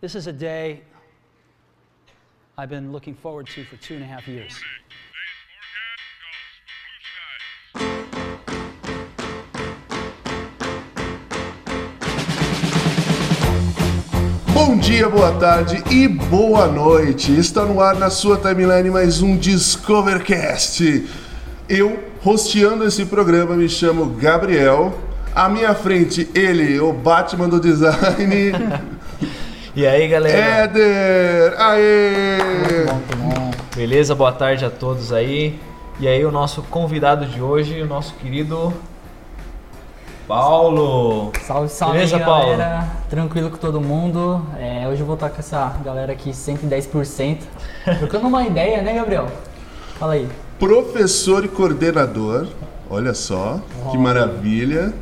This is a day I've been looking forward to for two and a half years. Bom dia, boa tarde e boa noite. Está no ar na sua timeline mais um Discovercast. Eu, hosteando esse programa, me chamo Gabriel. À minha frente, ele, o Batman do design, E aí, galera? Éder. Aê! Muito bom. Beleza? Boa tarde a todos aí. E aí, o nosso convidado de hoje, o nosso querido Paulo. Salve, salve, Beleza, galera. Tranquilo com todo mundo. É, hoje eu vou estar com essa galera aqui 110%. Trocando uma ideia, né, Gabriel? Fala aí. Professor e coordenador. Olha só, que maravilha.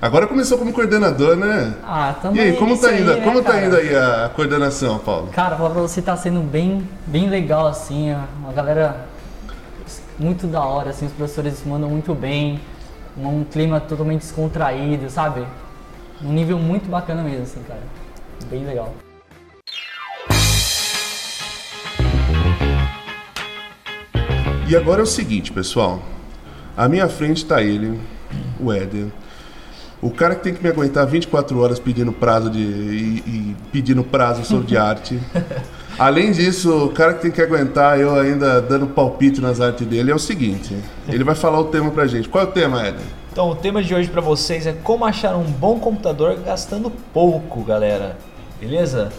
Agora começou como coordenador, né? Ah, tamo E aí, como tá indo, aí, né, como tá cara? indo aí a coordenação, Paulo? Cara, falar pra você, tá sendo bem, bem legal, assim. Uma galera muito da hora, assim. Os professores mandam muito bem. Um clima totalmente descontraído, sabe? Um nível muito bacana mesmo, assim, cara. Bem legal. E agora é o seguinte, pessoal. À minha frente tá ele, o Éder. O cara que tem que me aguentar 24 horas pedindo prazo de. e, e pedindo prazo sobre de arte. Além disso, o cara que tem que aguentar eu ainda dando palpite nas artes dele é o seguinte. Ele vai falar o tema pra gente. Qual é o tema, Éder? Então, o tema de hoje pra vocês é como achar um bom computador gastando pouco, galera. Beleza?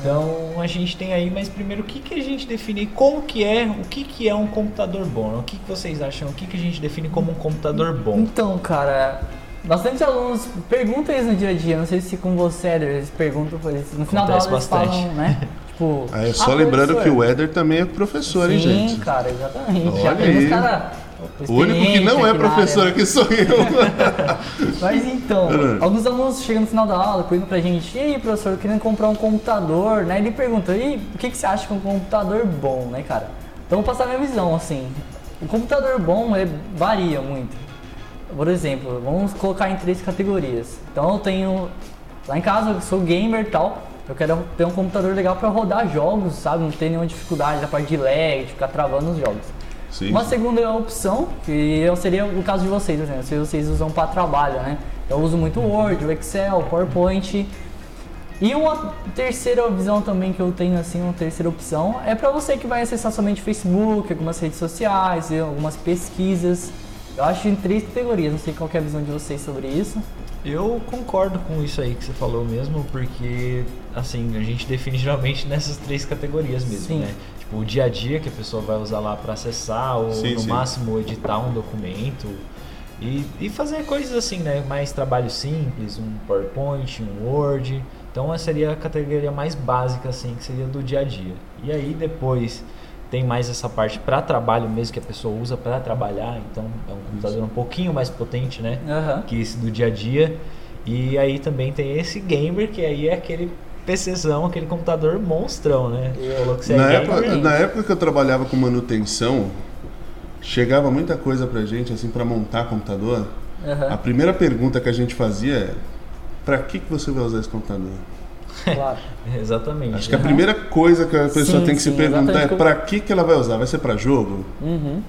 Então, a gente tem aí, mas primeiro, o que, que a gente define, como que é, o que, que é um computador bom? O que, que vocês acham, o que, que a gente define como um computador bom? Então, cara, bastante alunos perguntam isso no dia a dia. Não sei se com você, Éder, eles perguntam, eles- no final da Acontece aula eles bastante. falam, né? Tipo, Ah, é só "Ah, lembrando que professor." o Éder também é professor, hein, Sim, gente? cara, exatamente. Olha Já aí. cara. O único que não é professor aqui sou eu. Mas então, Hum. alguns alunos chegam no final da aula perguntam pra gente, e aí, professor, eu querendo comprar um computador, né? Ele pergunta, e o que, que você acha que é um computador bom, né, cara? Então, vou passar a minha visão, assim. O computador bom, ele varia muito. Por exemplo, vamos colocar em três categorias. Então, eu tenho, lá em casa, eu sou gamer e tal, eu quero ter um computador legal pra rodar jogos, sabe? Não ter nenhuma dificuldade da parte de lag, de ficar travando os jogos. Sim. Uma segunda opção, que eu seria o caso de vocês, né? se vocês usam para trabalho, né? Eu uso muito o Word, o Excel, o PowerPoint. E uma terceira visão também que eu tenho, assim, uma terceira opção, é para você que vai acessar somente Facebook, algumas redes sociais, algumas pesquisas. Eu acho em três categorias, não sei qual que é a visão de vocês sobre isso. Eu concordo com isso aí que você falou mesmo, porque assim, a gente define geralmente nessas três categorias mesmo, Sim. né? Tipo, o dia a dia que a pessoa vai usar lá para acessar, ou Sim, no sim. máximo editar um documento. E, e fazer coisas assim, né? Mais trabalho simples, um PowerPoint, um Word. Então essa seria a categoria mais básica, assim, que seria do dia a dia. E aí depois tem mais essa parte para trabalho mesmo, que a pessoa usa para trabalhar. Então é um computador um pouquinho mais potente, né? Aham. que esse do dia a dia. E aí também tem esse gamer, que aí é aquele PCzão, aquele computador monstrão, né? Falou que você Na é época, gamer. na época que eu trabalhava com manutenção, chegava muita coisa pra gente, assim, pra montar computador. Aham. A primeira pergunta que a gente fazia é: pra que, que você vai usar esse computador? Claro. Exatamente. Acho que a primeira coisa que a pessoa Sim, tem que se sim, perguntar é: pra que, que ela vai usar? Vai ser pra jogo? Uhum.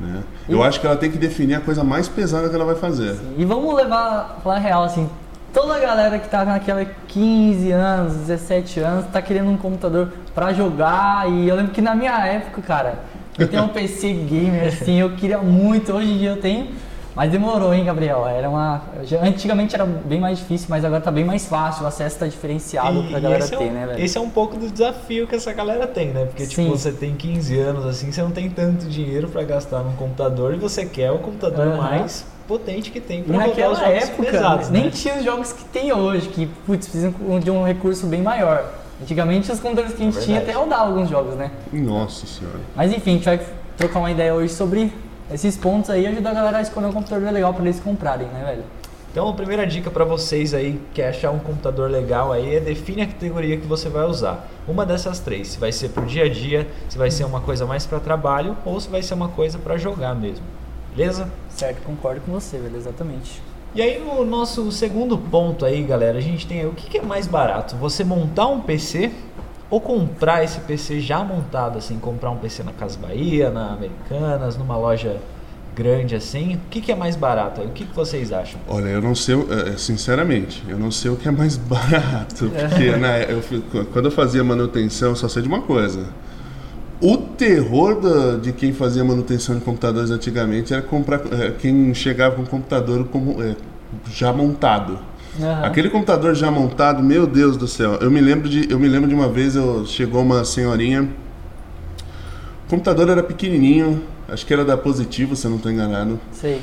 Né? Eu acho que ela tem que definir a coisa mais pesada que ela vai fazer. E vamos levar pra real, assim, toda a galera que tá naquela 15 anos, 17 anos, tá querendo um computador pra jogar. E eu lembro que na minha época, cara, eu tenho um PC gamer, assim, eu queria muito, hoje em dia eu tenho. Mas demorou, hein, Gabriel? Era uma. já- Antigamente era bem mais difícil, mas agora tá bem mais fácil, o acesso tá diferenciado pra E galera esse, é ter, um, né, velho? esse é um pouco do desafio que essa galera tem, né? Porque, Sim. tipo, você tem 15 anos, assim, você não tem tanto dinheiro pra gastar num computador e você quer o computador Aham. mais potente que tem pra os naquela jogos época, pesados, nem né? tinha os jogos que tem hoje, que, putz, precisam de um recurso bem maior. Antigamente os computadores que a gente É tinha até rodavam alguns jogos, né? Nossa senhora. Mas enfim, a gente vai trocar uma ideia hoje sobre esses pontos aí ajudar a galera a escolher um computador legal pra eles comprarem, né, velho? Então, a primeira dica para vocês aí que quer achar um computador legal aí é define a categoria que você vai usar. Uma dessas três, se vai ser pro dia a dia, se vai ser uma coisa mais para trabalho ou se vai ser uma coisa para jogar mesmo. Beleza? Certo, concordo com você, velho, exatamente. E aí no nosso segundo ponto aí, galera, a gente tem aí, o que, que é mais barato? Você montar um PC ou comprar esse PC já montado, assim, comprar um PC na Casa Bahia, na Americanas, numa loja grande assim, o que, que é mais barato? aí? O que, que vocês acham? Olha, eu não sei, eh, sinceramente, eu não sei o que é mais barato. Porque né, eu, quando eu fazia manutenção, eu só sei de uma coisa. O terror da- de quem fazia manutenção de computadores antigamente era comprar eh, quem chegava com o computador como, eh, já montado. Aham. Aquele computador já montado, meu Deus do céu. Eu me lembro de, eu me lembro de uma vez, eu, chegou uma senhorinha. O computador era pequenininho, acho que era da Positivo, se eu não estou enganado. Sei.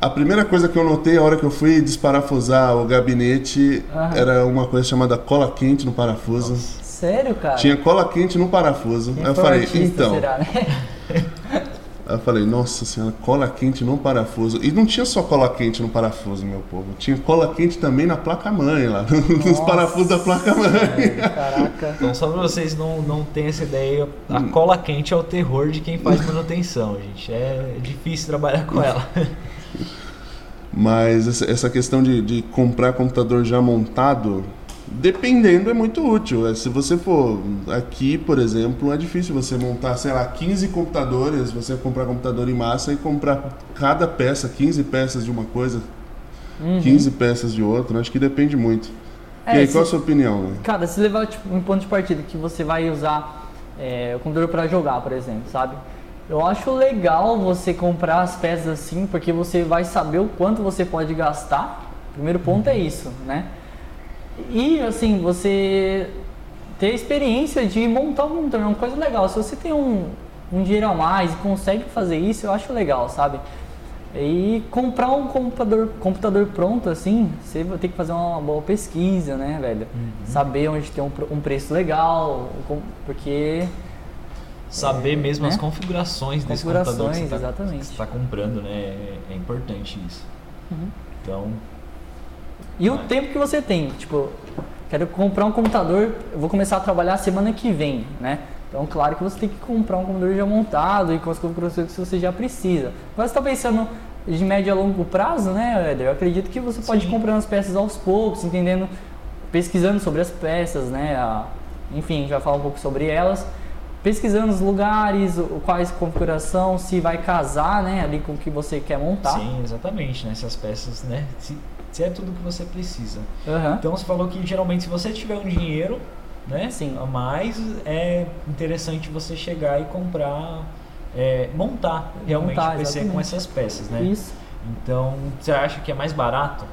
A primeira coisa que eu notei a hora que eu fui desparafusar o gabinete Aham. era uma coisa chamada cola quente no parafuso. Sério, cara? Tinha cola quente no parafuso. Quem Aí eu falei, então. será, né? Aí eu falei, nossa senhora, cola quente no parafuso. E não tinha só cola quente no parafuso, meu povo. Tinha cola quente também na placa-mãe lá. Nos Nossa. parafusos da placa-mãe. Caraca. Então, só pra vocês não, não terem essa ideia, a cola quente é o terror de quem faz manutenção, gente. É difícil trabalhar com ela. Mas essa, essa questão de, de comprar computador já montado, dependendo, é muito útil. É, Se você for aqui, por exemplo, é difícil você montar, sei lá, 15 computadores, você comprar computador em massa e comprar cada peça, 15 peças de uma coisa, Uhum. 15 peças de outra. Acho que depende muito. É, e aí, se- qual a sua opinião? né? Cara, se levar tipo, um ponto de partida que você vai usar é, o computador para jogar, por exemplo, sabe? Eu acho legal você comprar as peças assim, porque você vai saber o quanto você pode gastar. Primeiro ponto é isso, né? E assim, você ter a experiência de montar um computador é uma coisa legal. Se você tem um, um dinheiro a mais e consegue fazer isso, eu acho legal, sabe? E comprar um computador, computador pronto, assim, você vai ter que fazer uma boa pesquisa, né, velho? Saber onde tem um, um preço legal, porque Saber mesmo né? as configurações desse computador que Configurações, você está exatamente. comprando, né? É, é importante isso. Uhum. Então, E o tempo que você tem, tipo, quero comprar um computador, eu vou começar a trabalhar semana que vem, né? Então, claro que você tem que comprar um computador já montado e com as configurações que você já precisa. Mas você está pensando de médio a longo prazo, né, Éder? Eu acredito que você pode ir Sim. comprando as peças aos poucos, entendendo, pesquisando sobre as peças, né? a- enfim, a gente vai falar um pouco sobre elas. Pesquisando os lugares, o- quais configuração, se vai casar, né, ali com o que você quer montar. sim, exatamente, né? Essas peças, né? Se, se é tudo que você precisa. Aham. Então você falou que geralmente se você tiver um dinheiro, né, Sim. a mais, é interessante você chegar e comprar, é, montar realmente Montar, o PC com exatamente. essas peças, né? Isso. Então, você acha que é mais barato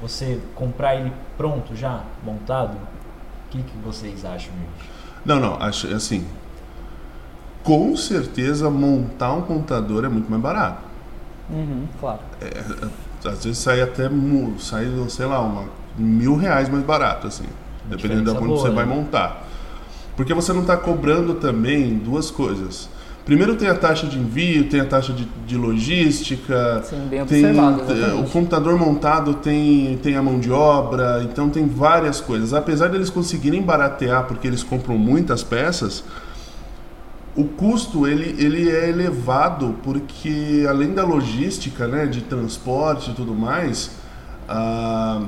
você comprar ele pronto já, montado? O que, que vocês acham, gente? Não, não, acho assim. Com certeza, montar um computador é muito mais barato. Uhum, claro. Às vezes sai até, sai, sei lá, uma, mil reais mais barato, assim. Dependendo da diferença onde você né? vai montar. Porque você não está cobrando também duas coisas. Primeiro tem a taxa de envio, tem a taxa de, de logística, Sim, bem tem eh, o computador montado tem, tem a mão de obra, então tem várias coisas. Apesar deles conseguirem baratear porque eles compram muitas peças, o custo ele, ele é elevado porque além da logística, né, de transporte e tudo mais, ah,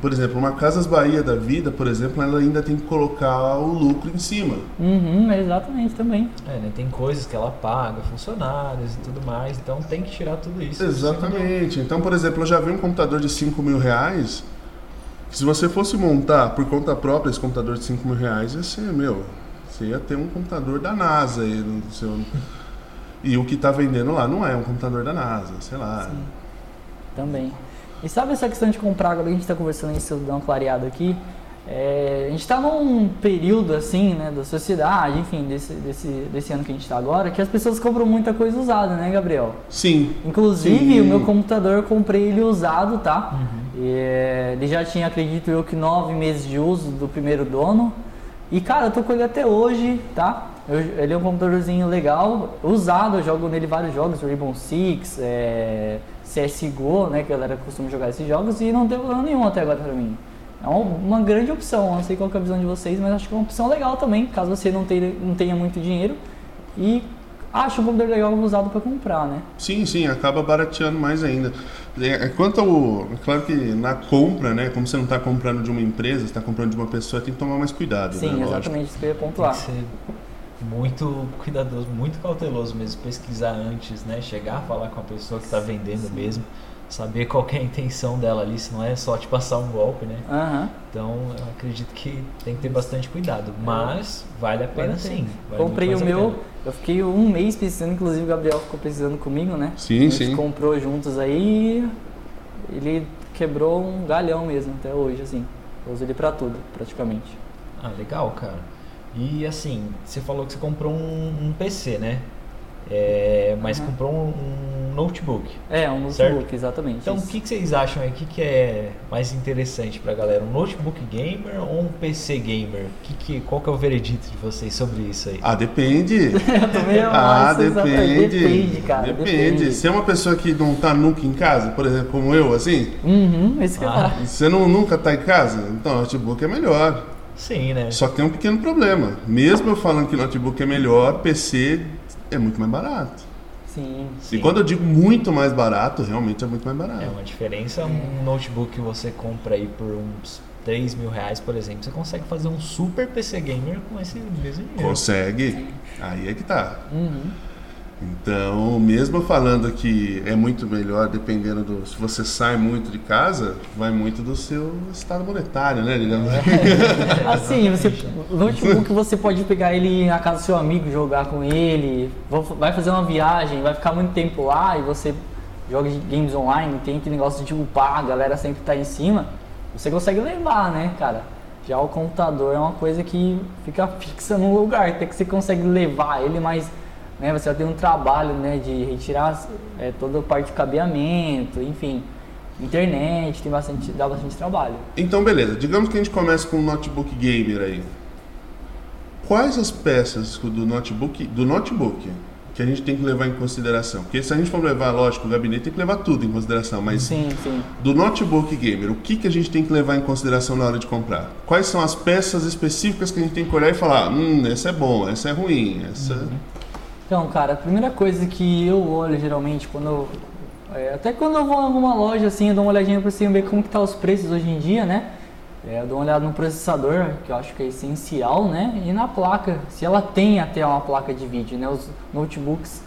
por exemplo, uma Casas Bahia da vida, por exemplo, ela ainda tem que colocar o lucro em cima. Uhum, exatamente também. É, né? Tem coisas que ela paga, funcionários e tudo mais, então tem que tirar tudo isso. Exatamente. Então, por exemplo, eu já vi um computador de 5 mil reais. que Se você fosse montar por conta própria esse computador de 5 mil reais, ia ser, meu, você ia ter um computador da NASA aí no seu. E o que está vendendo lá não é um computador da NASA, sei lá. Também. E sabe essa questão de comprar, agora que a gente está conversando isso, dar uma clareada aqui, é, a gente está num período assim, né, da sociedade, enfim, desse, desse, desse ano que a gente está agora, que as pessoas compram muita coisa usada, né, Gabriel? Sim. Inclusive, Sim. o meu computador eu comprei ele usado, tá? E, é, ele já tinha, acredito eu, que nove meses de uso do primeiro dono. E, cara, eu tô com ele até hoje, tá? Eu- ele é um computadorzinho legal, usado, eu jogo nele vários jogos, Rainbow Six, é, CSGO, né, que a galera costuma jogar esses jogos, e não tem problema nenhum até agora pra mim. É uma, grande opção, não sei qual é a visão de vocês, mas acho que é uma opção legal também, caso você não tenha, não tenha muito dinheiro. E acho um computador legal usado pra comprar, né? Sim, sim, acaba barateando mais ainda. É, é quanto ao. É claro que na compra, né? Como você não está comprando de uma empresa, você está comprando de uma pessoa, tem que tomar mais cuidado. Sim, né? Lógico. exatamente isso que eu ia Tem pontuar. que ser muito cuidadoso, muito cauteloso mesmo, pesquisar antes, né? Chegar a falar com a pessoa que está vendendo mesmo, saber qual que é a intenção dela ali, se não é só te passar um golpe, né? Aham. Então eu acredito que tem que ter bastante cuidado, mas vale a pena sim. vale Comprei o meu, pena. eu fiquei um mês pesquisando, inclusive o Gabriel ficou pesquisando comigo, né? Sim, a gente sim. comprou juntos aí ele quebrou um galhão mesmo até hoje, assim. Eu uso ele pra tudo, praticamente. Ah, legal, cara. E assim, você falou que você comprou um, um PC, né? É, mas Aham. comprou um, um notebook. É, um Certo. notebook, exatamente. Então, o que, que vocês acham aí? O que, que é mais interessante pra galera? Um notebook gamer ou um PC gamer? Que, que, qual que é o veredito de vocês sobre isso aí? Ah, depende. Eu também Ah, exatamente. depende. Depende, cara. Depende. Se é uma pessoa que não tá nunca em casa, por exemplo, como eu, assim, Uhum, esse que ia Ah. você não, nunca tá em casa, então notebook é melhor. Sim, né? Só que tem um pequeno problema. Mesmo eu falando que notebook é melhor, PC é muito mais barato. Sim. Sim. E quando eu digo muito mais barato, realmente é muito mais barato. É uma diferença. Um notebook que você compra aí por uns 3 mil reais, por exemplo, você consegue fazer um super PC gamer com esse mesmo dinheiro. Consegue. Aí é que tá. Uhum. Então, mesmo falando que é muito melhor, dependendo do. Se você sai muito de casa, vai muito do seu estado monetário, né? Digamos assim. Assim, você, o notebook você pode pegar ele na casa do seu amigo, jogar com ele, vai fazer uma viagem, vai ficar muito tempo lá e você joga games online, tem aquele negócio de upar, a galera sempre tá em cima, você consegue levar, né, cara? Já o computador é uma coisa que fica fixa num lugar, até que você consegue levar ele, mas né, você vai ter um trabalho né, de retirar é, toda a parte de cabeamento, enfim, internet, tem bastante, dá bastante trabalho. Então, beleza. Digamos que a gente começa com um notebook gamer aí. Quais as peças do notebook, do notebook que a gente tem que levar em consideração? Porque se a gente for levar, lógico, o gabinete tem que levar tudo em consideração, mas Sim, sim. do notebook gamer, o que, que a gente tem que levar em consideração na hora de comprar? Quais são as peças específicas que a gente tem que olhar e falar, hum, essa é bom, essa é ruim, essa... Então, cara, a primeira coisa que eu olho geralmente quando eu, é, até quando eu vou em alguma loja assim, eu dou uma olhadinha por cima ver como que tá os preços hoje em dia, né? É, eu dou uma olhada no processador, que eu acho que é essencial, né? E na placa, se ela tem até uma placa de vídeo, né? Os notebooks,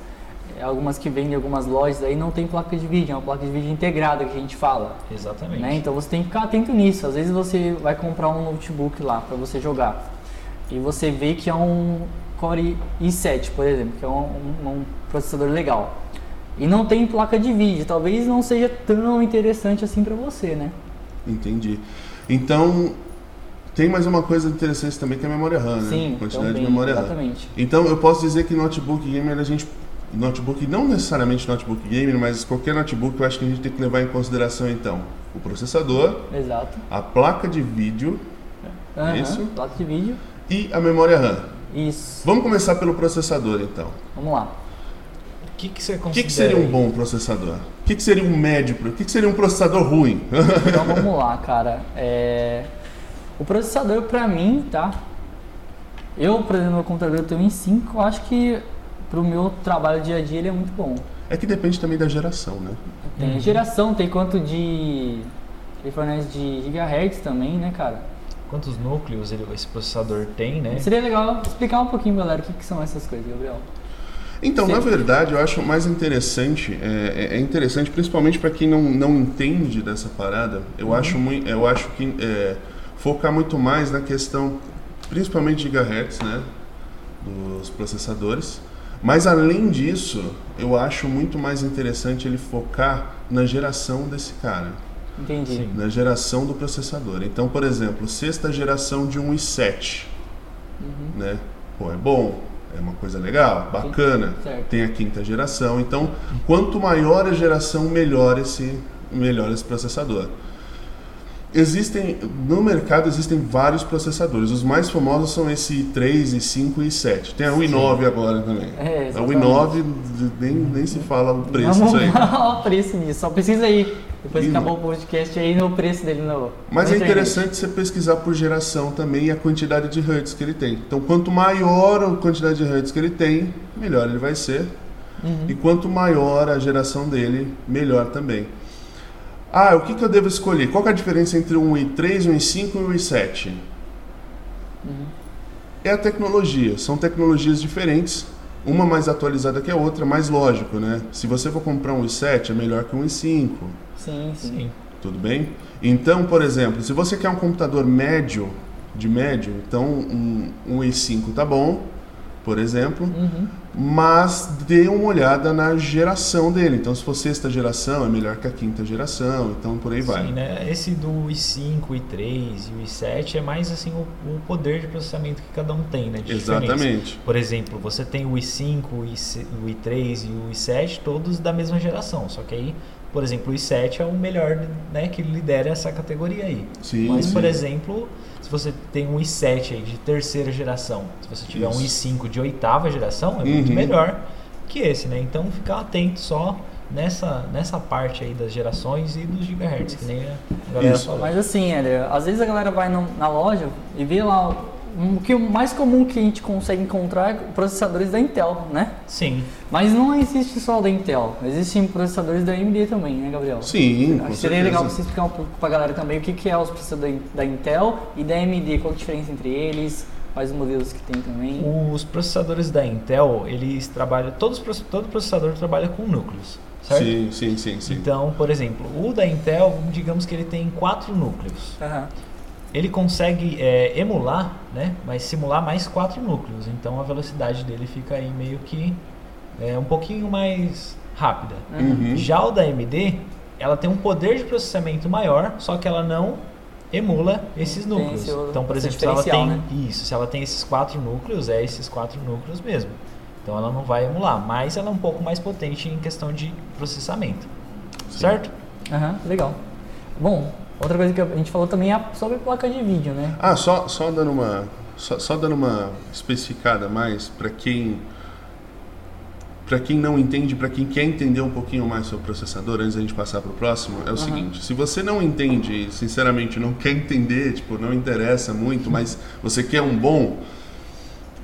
é, algumas que vendem em algumas lojas aí não tem placa de vídeo, é uma placa de vídeo integrada que a gente fala. Exatamente. Né? Então você tem que ficar atento nisso. Às vezes você vai comprar um notebook lá para você jogar e você vê que é um Core i7, por exemplo, que é um, um- um processador legal. E não tem placa de vídeo, talvez não seja tão interessante assim para você, né? Entendi. Então, tem mais uma coisa interessante também que é a memória RAM, né? Sim, Quantidade também, de memória RAM. exatamente. Então, eu posso dizer que notebook gamer a gente notebook não necessariamente notebook gamer, mas qualquer notebook eu acho que a gente tem que levar em consideração então o processador, Exato. a placa de vídeo Aham, Isso. Placa de vídeo. e a memória RAM. Isso. Vamos começar pelo processador então. Vamos lá. O que, que você O considera? que, que seria um bom processador? O que, que seria um médio? pro- O que, que seria um processador ruim? Então vamos lá, cara. É, O processador pra mim, tá? Eu, por exemplo, no meu computador eu tenho um i5, eu acho que pro meu trabalho dia a dia ele é muito bom. é que depende também da geração, né? Tem Uhum. geração, tem quanto de. Ele fornece de gigahertz também, né, cara? Quantos núcleos ele- esse processador tem, né? Seria legal explicar um pouquinho, galera, o que, que são essas coisas, Gabriel. Então, Sim. na verdade, eu acho mais interessante, é, é- é interessante principalmente para quem não, não entende dessa parada, eu acho, muito, eu acho que é, focar muito mais na questão, principalmente de gigahertz, né, dos processadores, mas além disso, eu acho muito mais interessante ele focar na geração desse cara, Entendi. Sim. na geração do processador. Então, por exemplo, sexta geração de um i7, Uhum. né? Pô, é bom, é uma coisa legal, bacana. Certo. Tem a quinta geração. Então, quanto maior a geração, melhor esse, melhor esse processador. Existem no mercado existem vários processadores. Os mais famosos são esse i3, i5 e i7. Tem a i9 agora também. É, a exatamente. i9 nem, nem se fala o preço Vamos disso aí. o preço disso. Só precisa aí. Depois acabar o podcast aí no preço dele no. Mas na é interessante você pesquisar por geração também e a quantidade de hertz que ele tem. Então, quanto maior a quantidade de hertz que ele tem, melhor ele vai ser. Uhum. E quanto maior a geração dele, melhor também. Ah, o que, que eu devo escolher? Qual é a diferença entre um i3, um i5 e um i7? É a tecnologia. São tecnologias diferentes, uma mais atualizada que a outra, mais lógico, né? Se você for comprar um i7, é melhor que um i5. Sim, sim. Sim. Tudo bem? Então, por exemplo, se você quer um computador médio, de médio, então um, um i5 tá bom, por exemplo, Uhum. mas dê uma olhada na geração dele. Então, se for sexta geração, é melhor que a quinta geração, então por aí vai. Sim, né? Esse do i5, i3 e o i7 é mais assim o, o poder de processamento que cada um tem, né? de diferença. Exatamente. Por exemplo, você tem o i5, o i- o i3 e o i7 todos da mesma geração, só que aí, por exemplo, o i7 é o melhor, né, que lidera essa categoria aí. Sim, Mas, por sim. exemplo, se você tem um i7 aí de terceira geração, se você tiver um Isso. i5 de oitava geração, é muito Uhum. melhor que esse, né? Então, ficar atento só nessa, nessa parte aí das gerações e dos gigahertz, que nem a galera Isso. falou. Mas assim, Hélio, às vezes a galera vai no- na loja e vê lá um, o que o mais comum que a gente consegue encontrar é processadores da Intel, né? Sim, Mas não existe só o da Intel, existem processadores da AMD também, né, Gabriel? Sim, Acho com que seria certeza. legal você explicar um pouco pra galera também o que, que é os processadores da Intel e da AMD, qual a diferença entre eles, quais modelos que tem também. os processadores da Intel, eles trabalham, todos, todo processador trabalha com núcleos, certo? Sim, sim, sim, sim. Então, por exemplo, o da Intel, digamos que ele tem quatro núcleos. Aham. Ele consegue é, emular, né, mas simular mais quatro núcleos. Então a velocidade dele fica aí meio que é, um pouquinho mais rápida. Uhum. Já o da AMD, ela tem um poder de processamento maior, só que ela não emula esses Tem núcleos. esse então, por exemplo, se ela tem diferencial, isso, se ela tem esses quatro núcleos, é esses quatro núcleos mesmo. Então ela não vai emular, mas ela é um pouco mais potente em questão de processamento. Certo? Aham, legal. Bom, outra coisa que a gente falou também é sobre placa de vídeo, né? Ah, só, só dando uma só, só dando uma especificada mais para quem para quem não entende, para quem quer entender um pouquinho mais sobre o processador, antes da gente passar para o próximo, é o seguinte: se você não entende, sinceramente não quer entender, tipo, não interessa muito, mas você quer um bom,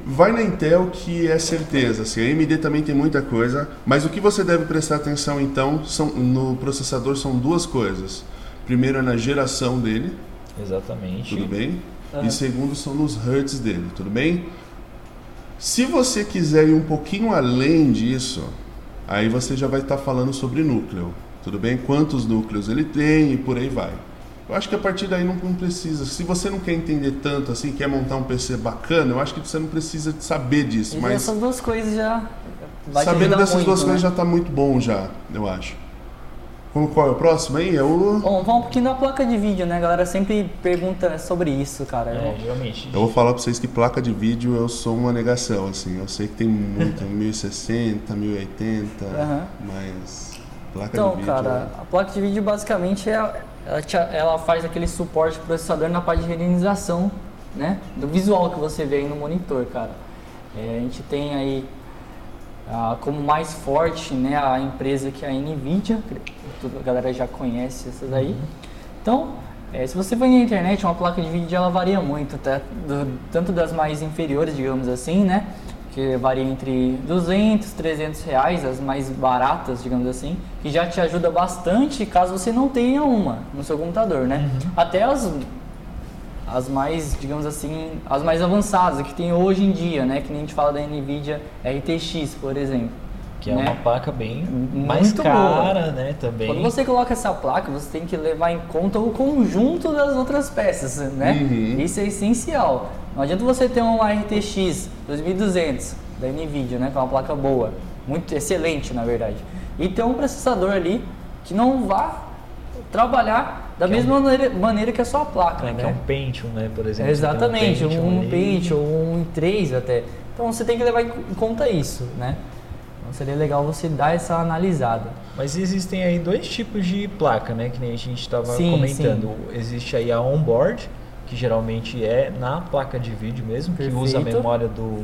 vai na Intel que é certeza. Assim, a AMD também tem muita coisa, mas o que você deve prestar atenção então são, no processador são duas coisas. Primeiro é na geração dele, Exatamente. tudo bem? Aham. E segundo são nos hertz dele, tudo bem? Se você quiser ir um pouquinho além disso, aí você já vai estar falando sobre núcleo, tudo bem? Quantos núcleos ele tem e por aí vai. Eu acho que a partir daí não, não precisa. Se você não quer entender tanto assim, quer montar um PC bacana, eu acho que você não precisa de saber disso. E mas essas duas coisas já vai sabendo dessas muito, duas né? coisas já está muito bom já, eu acho. Qual é o próximo aí? É o. Bom, vamos um pouquinho da placa de vídeo, né? A galera sempre pergunta sobre isso, cara. É, geralmente. Eu vou falar pra vocês que placa de vídeo eu sou uma negação, assim. Eu sei que tem muita, 1060, 1080, Aham. mas placa Então, de vídeo. é cara, a placa de vídeo basicamente é, ela, te- ela faz aquele suporte pro processador na parte de renderização, né? Do visual que você vê aí no monitor, cara. É, a gente tem aí ah, como mais forte, né, a empresa que é a Nvidia, a galera já conhece essas aí. Então, é, se você for na internet, uma placa de vídeo ela varia muito, tá? Do- tanto das mais inferiores, digamos assim, né? Que varia entre 200, 300 reais, as mais baratas, digamos assim, que já te ajuda bastante caso você não tenha uma no seu computador, né? Até as, as mais, digamos assim, as mais avançadas que tem hoje em dia, né? Que nem a gente fala da Nvidia RTX, por exemplo. Que é né? uma placa bem Muito mais boa. cara, né? Também. Quando você coloca essa placa, você tem que levar em conta o conjunto das outras peças, né? Uhum. Isso é essencial. Não adianta você ter uma RTX 2200 da Nvidia, né? Que é uma placa boa, muito excelente, na verdade. E ter um processador ali que não vá trabalhar da Que é mesma maneira, maneira que a sua placa, É, né? que é um Pentium, né? Por exemplo. tem Exatamente, Pentium um. Pentium, um i3 até. Então você tem que levar em conta isso, né? Então seria legal você dar essa analisada. Mas existem aí dois tipos de placa, né? Que nem a gente estava Sim, comentando. Existe aí a onboard, que geralmente é na placa de vídeo mesmo, que usa a Perfeito. memória do,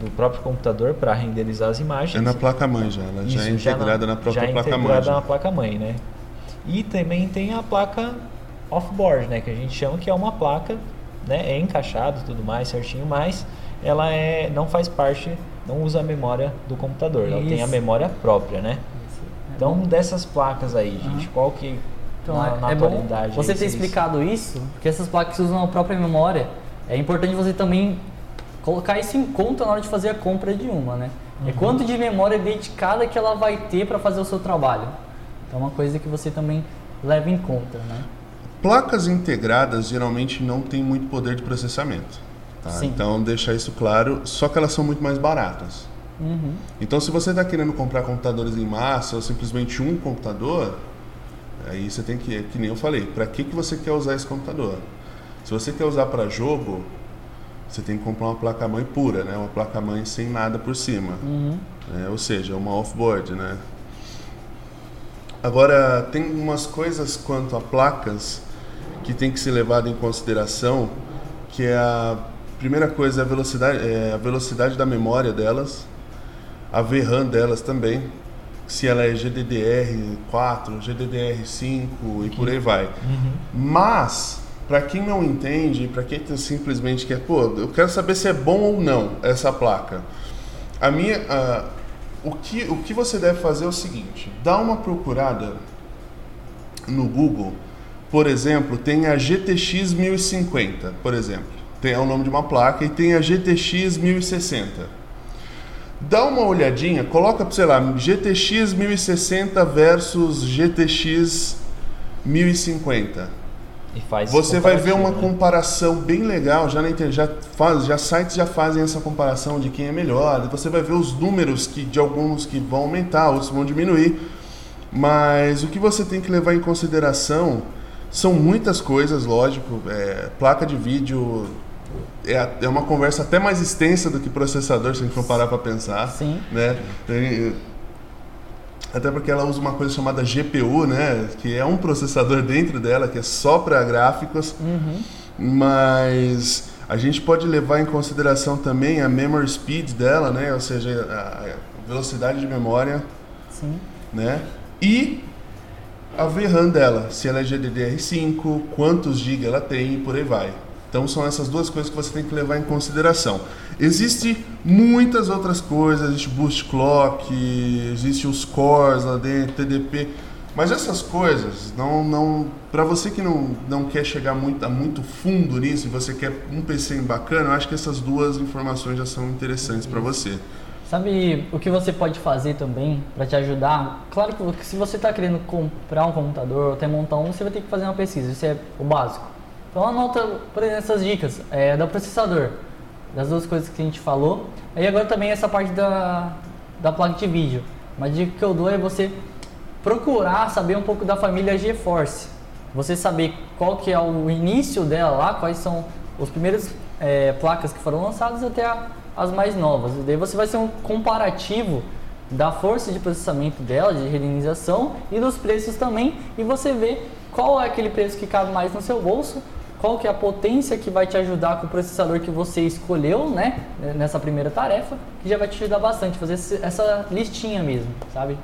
do próprio computador para renderizar as imagens. É na placa-mãe já, ela já é Isso, integrada na própria já é placa-mãe. integrada já. na placa-mãe, né? E também tem a placa off-board, né? Que a gente chama que é uma placa, né? É encaixado e tudo mais, certinho, mas ela é, não faz parte, não usa a memória do computador. Ela tem a Isso. memória própria, né? É Então, bom. dessas placas aí, gente, qual que Então na, é, na é bom você ter explicado isso, porque essas placas usam a própria memória. É importante você também colocar isso em conta na hora de fazer a compra de uma, né? Uhum. É quanto de memória dedicada que ela vai ter para fazer o seu trabalho. Então é uma coisa que você também leva em conta, né? Placas integradas geralmente não têm muito poder de processamento. tá? Então, deixar isso claro, só que elas são muito mais baratas. Uhum. Então, se você está querendo comprar computadores em massa ou simplesmente um computador, aí você tem que, que nem eu falei, para que, que você quer usar esse computador? Se você quer usar para jogo, você tem que comprar uma placa-mãe pura, né? Uma placa-mãe sem nada por cima. Uhum. né? Ou seja, uma off-board, né? Agora, tem umas coisas quanto a placas que tem que ser levado em consideração, que é a primeira coisa é a velocidade, é a velocidade da memória delas, a VRAM delas também, se ela é GDDR4, GDDR5 e por aí vai. Mas, para quem não entende, para quem tem- simplesmente quer, pô, eu quero saber se é bom ou não essa placa. A minha, a- o, que, o que você deve fazer é o seguinte: dá uma procurada no Google, por exemplo, tem a GTX 1050, por exemplo, tem é o nome de uma placa e tem a GTX 1060. Dá uma olhadinha, coloca, sei lá, GTX 1060 versus GTX 1050. E faz Você vai ver uma né? comparação bem legal, já na internet, já faz, já sites já fazem essa comparação de quem é melhor. e Você vai ver os números que de alguns que vão aumentar, outros vão diminuir. Mas o que você tem que levar em consideração são muitas coisas, lógico. é, placa de vídeo é, é uma conversa até mais extensa do que processador, se a gente for parar para pensar Sim. né? Tem- até porque ela usa uma coisa chamada GPU, né? Que é um processador dentro dela que é só para gráficos, Uhum. mas a gente pode levar em consideração também a memory speed dela, né? Ou seja, a velocidade de memória, Sim. né? E a VRAM dela, se ela é GDDR5, quantos GB ela tem e por aí vai. Então são essas duas coisas que você tem que levar em consideração. Existem muitas outras coisas, existe boost clock, existe os cores lá dentro, TDP, mas essas coisas não não para você que não, não quer chegar muito muito fundo nisso e você quer um PC bacana, eu acho que essas duas informações já são interessantes para você. Sabe o que você pode fazer também para te ajudar? Claro que se você está querendo comprar um computador ou até montar um, você vai ter que fazer uma pesquisa, isso é o básico. Então anota, essas dicas é, do processador, das duas coisas que a gente falou. Aí agora também essa parte da, da placa de vídeo. Uma dica que eu dou é você procurar saber um pouco da família GeForce. Você saber qual que é o início dela lá, quais são os primeiros é, placas que foram lançadas até a- as mais novas. E daí você vai ser um comparativo da força de processamento dela, de renderização e dos preços também, e você vê qual é aquele preço que cabe mais no seu bolso, qual que é a potência que vai te ajudar com o processador que você escolheu, né, nessa primeira tarefa, que já vai te ajudar bastante, fazer essa listinha mesmo, sabe?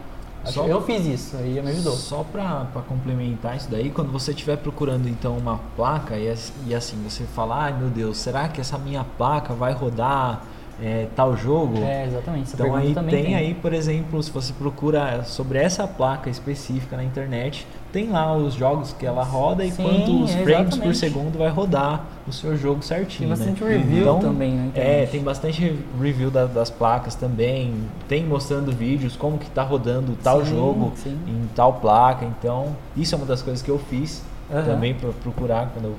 Só- Eu fiz isso, aí me ajudou. Só para complementar isso daí, quando você estiver procurando então uma placa e, as- e assim você falar, ai meu Deus, será que essa minha placa vai rodar é, tal jogo? É, exatamente, essa Então aí também tem, aí, por exemplo, se você procura sobre essa placa específica na internet, tem lá os jogos que ela roda e Sim, quantos frames por segundo vai rodar o seu jogo certinho. Tem bastante né? review Então, também na É, internet. tem bastante re- review da- das placas também, tem mostrando vídeos como que tá rodando tal Sim, jogo sim. em tal placa. Então, isso é uma das coisas que eu fiz Aham. também para procurar quando eu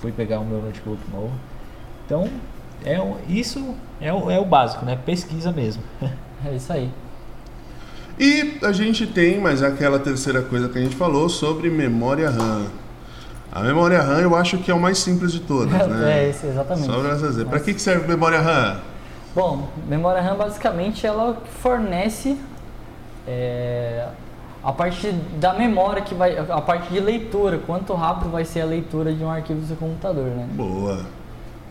fui pegar o meu notebook novo. Então, é, o- isso é o, é o básico, né? Pesquisa mesmo. É isso aí. E a gente tem mais aquela terceira coisa que a gente falou sobre memória RAM. A memória RAM eu acho que é o mais simples de todas, né? É, isso, exatamente. Só pra dizer. Pra que que serve memória RAM? Bom, memória RAM basicamente ela fornece é, a parte da memória que vai, a parte de leitura, quanto rápido vai ser a leitura de um arquivo do seu computador, né? Boa.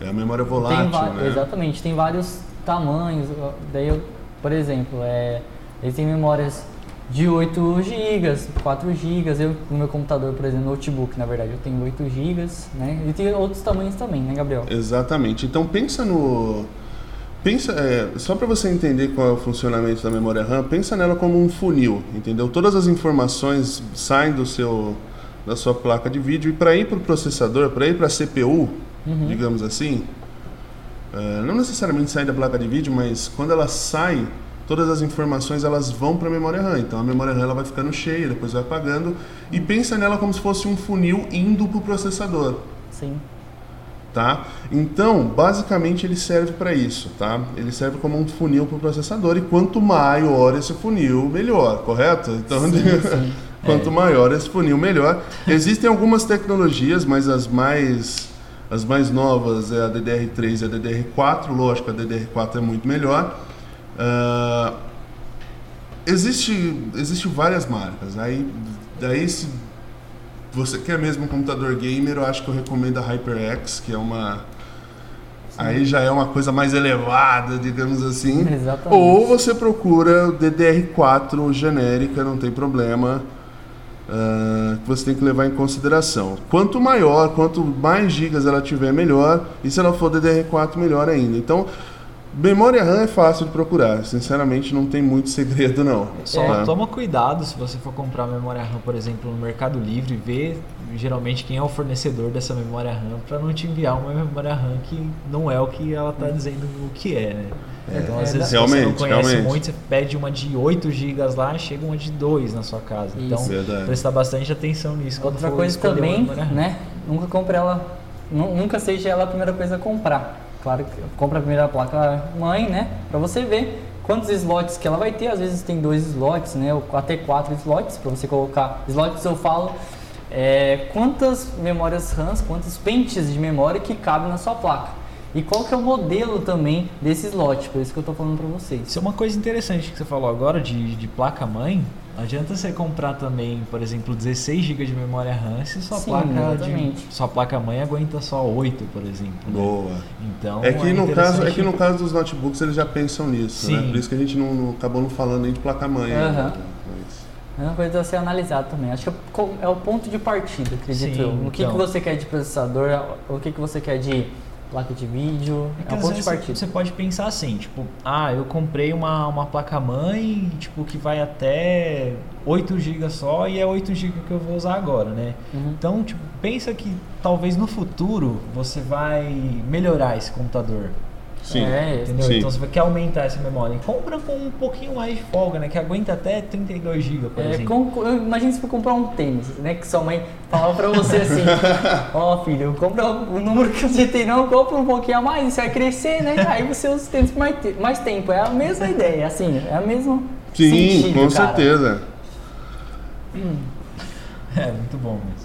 É a memória Tem volátil, va- né? Exatamente, tem vários tamanhos. Daí, eu, por exemplo, é, eles têm memórias de 8 GB, 4 GB. Eu, no meu computador, por exemplo, notebook, na verdade, eu tenho 8 GB, né? E tem outros tamanhos também, né, Gabriel? Exatamente. Então pensa no. Pensa, é, só para você entender qual é o funcionamento da memória RAM, pensa nela como um funil, entendeu? Todas as informações saem do seu da sua placa de vídeo e para ir para o processador, para ir para a CPU, digamos assim, eh, não necessariamente sair da placa de vídeo, mas quando ela sai, todas as informações elas vão para a memória RAM. Então a memória RAM ela vai ficando cheia, depois vai apagando e pensa nela como se fosse um funil indo para o processador Sim. tá? Então, basicamente ele serve para isso, tá? Ele serve como um funil para o processador e quanto maior esse funil, melhor, correto? Então, quanto maior esse funil, melhor. Existem algumas tecnologias, mas as mais as mais novas é a DDR3 e a DDR4, lógico, a DDR4 é muito melhor. Ah, existe existe várias marcas. Aí daí se você quer mesmo um computador gamer, eu acho que eu recomendo a HyperX, que é uma. Aí já é uma coisa mais elevada, digamos assim. Exatamente. Ou você procura o DDR4 genérica, não tem problema. Ah, que você tem que levar em consideração. Quanto maior, quanto mais gigas ela tiver, melhor. E se ela for DDR4, melhor ainda. Então, memória RAM é fácil de procurar. Sinceramente, não tem muito segredo, não. Só tá? toma cuidado se você for comprar memória RAM, por exemplo, no Mercado Livre, ver geralmente quem é o fornecedor dessa memória RAM para não te enviar uma memória RAM que não é o que ela está dizendo o que é, né? Então, às é, vezes, se você não conhece realmente. muito, você pede uma de 8 GB lá, chega uma de 2 na sua casa. Então, Isso. Verdade. prestar bastante atenção nisso. quando Outra for coisa uma também, memória RAM. né? Nunca compre ela. nu- Nunca seja ela a primeira coisa a comprar. Claro que compra a primeira placa mãe, né? Pra você ver quantos slots que ela vai ter. Às vezes tem dois slots, né? Ou até quatro slots pra você colocar. Slots eu falo é, quantas memórias RAMs, quantos pentes de memória que cabem na sua placa. E qual que é o modelo também desse slot, por isso que eu tô falando pra vocês. Isso é uma coisa interessante que você falou agora de, de placa-mãe. Não adianta você comprar também, por exemplo, 16 GB de memória RAM se sua Sim, placa de, sua placa-mãe aguenta só 8, por exemplo. né? Boa. Então, É que, no caso, é que no caso dos notebooks eles já pensam nisso, né? Sim. Por isso que a gente não, não- acabou não falando nem de placa-mãe. Aham. né? Mas- É uma coisa a ser analisada também. Acho que é é o ponto de partida, acredito Sim, eu. O que, então. que você quer de processador, o que, que você quer de placa de vídeo. É É, às ponto de partida. Você pode pensar assim, tipo, ah, eu comprei uma, uma placa-mãe, tipo, que vai até 8 GB só e é 8 GB que eu vou usar agora, né? Uhum. Então, tipo, pensa que talvez no futuro você vai melhorar esse computador. Sim. É, Entendeu? Sim. Então você quer aumentar essa memória. Compra com um pouquinho mais de folga, né? Que aguenta até 32 GB, por É, exemplo. imagina se for comprar um tênis, né? Que sua mãe falava pra você assim: Ó, filho, compra o número que você tem, não, compra um pouquinho a mais, você vai crescer, né? Aí você usa os tênis por mais, mais tempo. É a mesma ideia, assim, é a mesma. Sim, sentido, com cara. certeza. É, muito bom mesmo.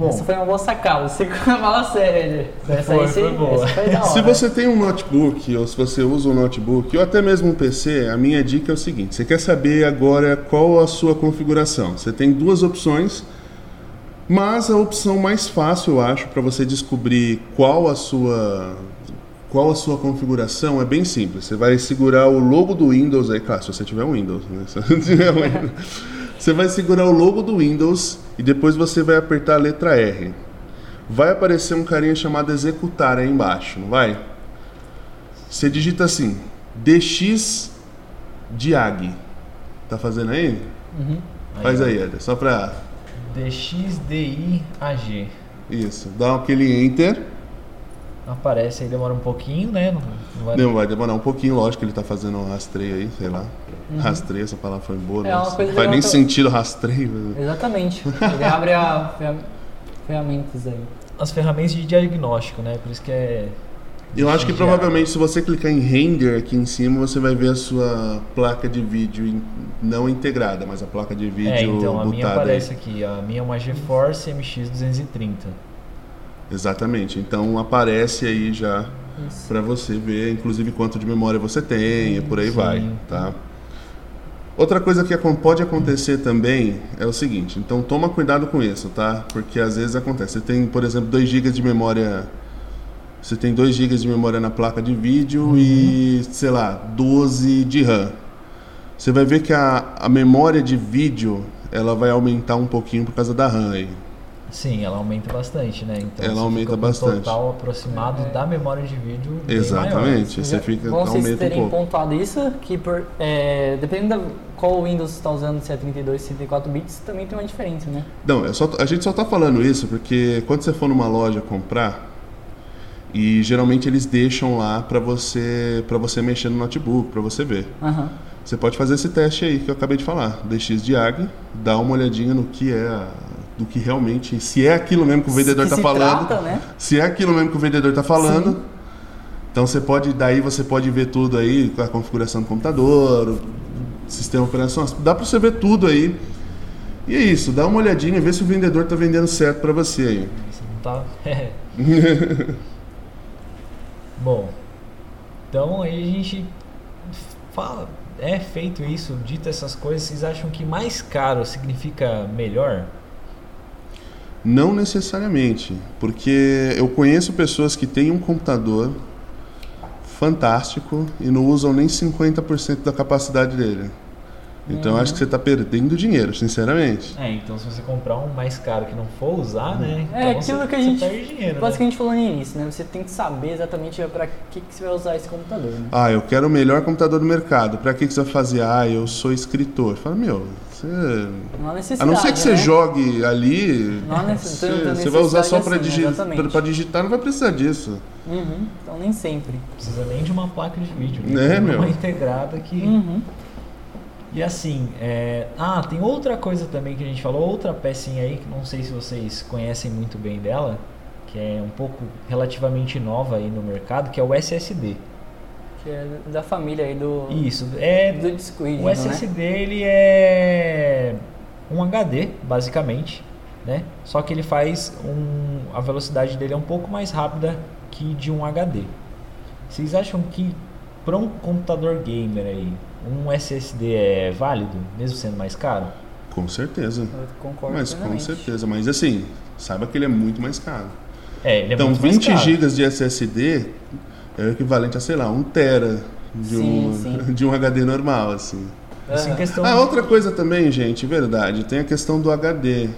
Bom, Essa foi uma boa sacada, você fala sério. Essa Foi, aí foi sim, boa. essa foi da hora. Se você tem um notebook, ou se você usa um notebook, ou até mesmo um PC, a minha dica é o seguinte: você quer saber agora qual a sua configuração? Você tem duas opções, mas a opção mais fácil, eu acho, para você descobrir qual a sua qual a sua configuração é bem simples. Você vai segurar o logo do Windows aí, claro, se você tiver um Windows, né? Se você tiver um Windows. Você vai segurar o logo do Windows e depois você vai apertar a letra R. Vai aparecer um carinha chamado executar aí embaixo, não vai? Você digita assim, DX Diag. Tá fazendo aí? Uhum. Faz aí, Eder, só pra. DXDIAG. Isso, dá aquele enter. Aparece aí, demora um pouquinho, né? Não, não vai... Não, vai demorar um pouquinho, lógico que ele tá fazendo um rastreio aí, sei lá. Rastreio, essa palavra foi boa, É uma nossa. coisa Não faz legal nem eu- sentido rastreio. mas- Exatamente. Ele abre a ferra- ferramentas aí. As ferramentas de diagnóstico, né? Por isso que é. Eu acho que provavelmente se você clicar em render aqui em cima, você vai ver a sua placa de vídeo in- não integrada, mas a placa de vídeo É, então a minha botada aí. aparece aqui. A minha é uma GeForce MX 230. Exatamente. Então aparece aí já para você ver, inclusive quanto de memória você tem e por aí Sim. vai, tá? Outra coisa que pode acontecer também é o seguinte, então toma cuidado com isso, tá? Porque às vezes acontece. Você tem, por exemplo, 2 GB de memória. Você tem 2 GB de memória na placa de vídeo e, sei lá, 12 de RAM. Você vai ver que a, a memória de vídeo ela vai aumentar um pouquinho por causa da RAM aí. Sim, ela aumenta bastante, né? Então Ela aumenta bastante. Um total aproximado da memória de vídeo Exatamente. Você Já- fica, Bom vocês aumenta um terem pouco. pontuado isso, que por, é, dependendo da qual Windows você está usando, se é 32, 64 bits, também tem uma diferença, né? Não, é só- a gente só tá falando isso porque quando você for numa loja comprar, e geralmente eles deixam lá para você para você mexer no notebook, para você ver. Aham. Você pode fazer esse teste aí que eu acabei de falar, DX Diag, dá uma olhadinha no que é a- do que realmente, se é aquilo mesmo que o vendedor tá se falando, trata, né? se é aquilo mesmo que o vendedor tá falando. Sim. Então você pode, daí você pode ver tudo aí, com a configuração do computador, o sistema operacional, dá para você ver tudo aí. E é isso, dá uma olhadinha e vê se o vendedor tá vendendo certo para você aí. Você não tá. Bom, então aí a gente fala, é feito isso, dito essas coisas, vocês acham que mais caro significa melhor? Não necessariamente, porque eu conheço pessoas que têm um computador fantástico e não usam nem 50% da capacidade dele. Então eu acho que você está perdendo dinheiro, sinceramente. É, então se você comprar um mais caro que não for usar, né? É então aquilo você, que a você gente. perde dinheiro, Quase né? que a gente falou no início, né? Você tem que saber exatamente para que, que você vai usar esse computador, né? Ah, eu quero o melhor computador do mercado. Para que, que você vai fazer? Ah, eu sou escritor. Fala, meu, você... Não há a necessidade. não ser que você né? jogue ali, Não há você, você vai usar só necessidade para assim, digi digitar, não vai precisar disso. Uhum, Então nem sempre. Não precisa nem de uma placa de vídeo, Né, Tem meu? Uma integrada que. Uhum. E assim, é... ah, tem outra coisa também que a gente falou, outra pecinha aí que não sei se vocês conhecem muito bem dela, que é um pouco relativamente nova aí no mercado, que é o SSD. Que é da família aí do. Isso, é Do Discord, o né? SSD ele é um HD, basicamente, né? Só que ele faz um a velocidade dele é um pouco mais rápida que de um HD. Vocês acham que para um computador gamer aí, um SSD é válido, mesmo sendo mais caro? Com certeza. Eu concordo. Mas com plenamente. certeza. Mas assim, saiba que ele é muito mais caro. É, ele é então, muito mais 20 caro. GB de SSD é o equivalente a, sei lá, um tera de, Sim, um, sim. de um HD normal, assim. Questão Ah, outra coisa também, gente, verdade, tem a questão do HD.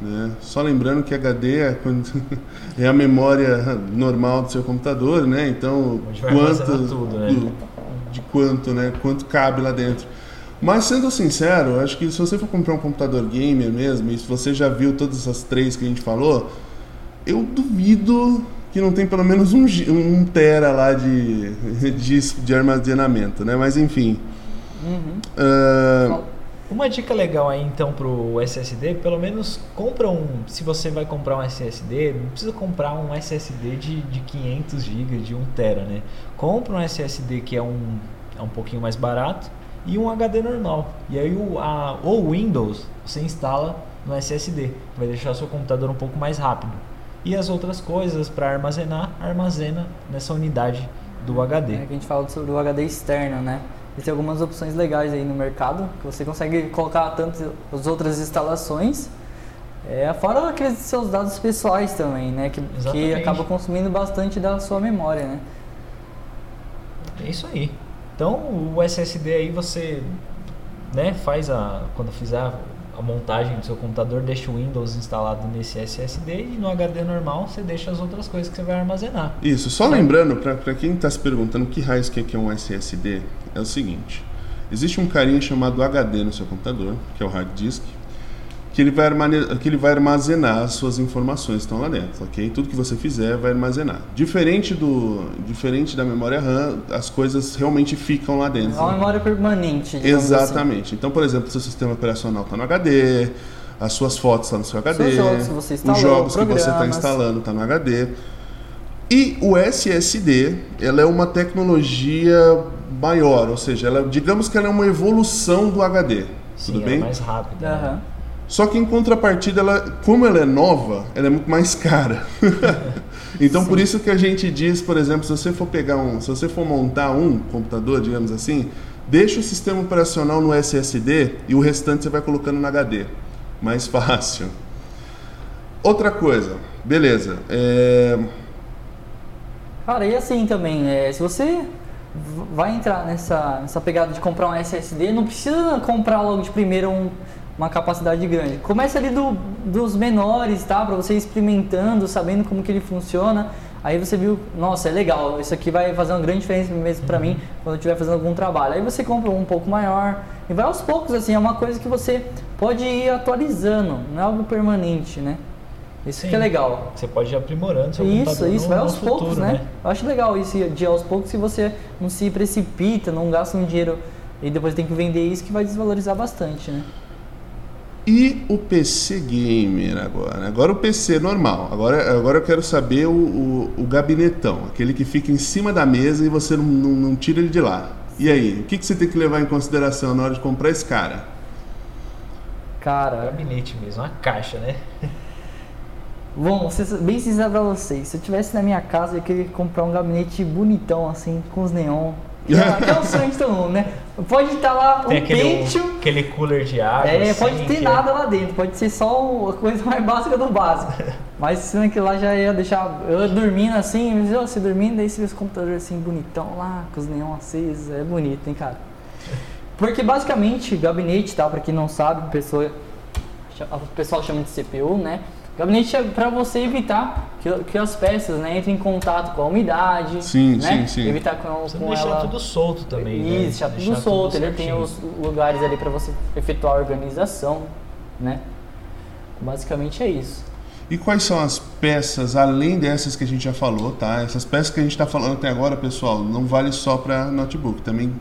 Né? Só lembrando que HD é, quando- é a memória normal do seu computador, né? Então, quanto, tudo, né? do- de quanto, né? Quanto cabe lá dentro. Mas sendo sincero, eu acho que se você for comprar um computador gamer mesmo, e se você já viu todas essas três que a gente falou, eu duvido que não tem pelo menos um, um tera lá de, de, de armazenamento, né? Mas enfim. Uhum. ah, Uma dica legal aí então pro SSD, pelo menos compra um, se você vai comprar um SSD, não precisa comprar um SSD de, de 500 GB, de 1 tera, né? Compra um SSD que é um, é um pouquinho mais barato e um HD normal. E aí o, a, o Windows você instala no SSD, vai deixar seu computador um pouco mais rápido. E as outras coisas para armazenar, armazena nessa unidade do HD. É que a gente fala sobre o HD externo, né? E tem algumas opções legais aí no mercado que você consegue colocar tanto as outras instalações, é, fora aqueles seus dados pessoais também, né? Que, que acaba consumindo bastante da sua memória, né? É isso aí. Então o SSD aí você né, faz a. Quando fizer a, montagem do seu computador, deixa o Windows instalado nesse SSD e no HD normal você deixa as outras coisas que você vai armazenar. Isso, só lembrando, para quem está se perguntando que raios que é que é um SSD, é o seguinte: existe um carinha chamado HD no seu computador, que é o hard disk, que ele vai, armane- que ele vai armazenar as suas informações que estão lá dentro, ok? Tudo que você fizer vai armazenar. Diferente, do, diferente da memória RAM, as coisas realmente ficam lá dentro. É uma memória permanente, assim. Exatamente. Então, por exemplo, seu sistema operacional está no HD, as suas fotos estão no seu HD, Seus jogos que você instalou, os jogos que você está instalando estão no HD. E o SSD, ela é uma tecnologia maior, ou seja, ela, digamos que ela é uma evolução do HD. Sim, tudo ela bem? é mais rápido. né? Só que em contrapartida, ela, como ela é nova, ela é muito mais cara. então por isso que a gente diz, por exemplo, se você for pegar um, se você for montar um computador, digamos assim, deixa o sistema operacional no SSD e o restante você vai colocando no HD. Mais fácil. Outra coisa, beleza. É, Cara, e assim também, é, se você vai entrar nessa, nessa pegada de comprar um SSD, não precisa comprar logo de primeiro um, uma capacidade grande. Comece ali do, dos menores, tá? Para você ir experimentando, sabendo como que ele funciona. Aí você viu, nossa, é legal, isso aqui vai fazer uma grande diferença mesmo para mim quando eu estiver fazendo algum trabalho. Aí você compra um pouco maior e vai aos poucos, assim, é uma coisa que você pode ir atualizando, não é algo permanente, né? Isso Sim. que é legal. Você pode ir aprimorando seu Isso, isso, no, vai aos futuro, poucos, né? Eu acho legal isso de aos poucos se você não se precipita, não gasta um dinheiro e depois tem que vender isso que vai desvalorizar bastante, né? E o PC Gamer agora? Agora o PC normal. Agora, agora eu quero saber o, o, o gabinetão, aquele que fica em cima da mesa e você não, não, não tira ele de lá. E aí, o que, que você tem que levar em consideração na hora de comprar esse cara? Cara, Gabinete mesmo, uma caixa, né? bom, vou ser bem sincero pra vocês, se eu tivesse na minha casa eu queria comprar um gabinete bonitão assim, com os neon. Que é, que é o todo mundo, né? Pode estar lá um Tem aquele, Pentium, aquele cooler de água. É, assim, pode ter que- nada lá dentro, pode ser só a coisa mais básica do básico. Mas se aquilo lá já ia deixar eu dormindo assim, ó, você dormindo, daí você vê os computadores assim bonitão lá, com os neon acesos, é bonito, hein, cara? Porque basicamente, gabinete, tá? Pra quem não sabe, pessoa, o pessoal chama de CPU, né? Gabinete é para você evitar que, que as peças né, entrem em contato com a umidade. Sim, né? sim, sim. Evitar com, Você com deixar ela... tudo solto também, né? Isso, deixar tudo solto. Ele tem os lugares ali para você efetuar a organização, né? Basicamente é isso. E quais são as peças, além dessas que a gente já falou, tá? Essas peças que a gente está falando até agora, pessoal, não vale só para notebook. Também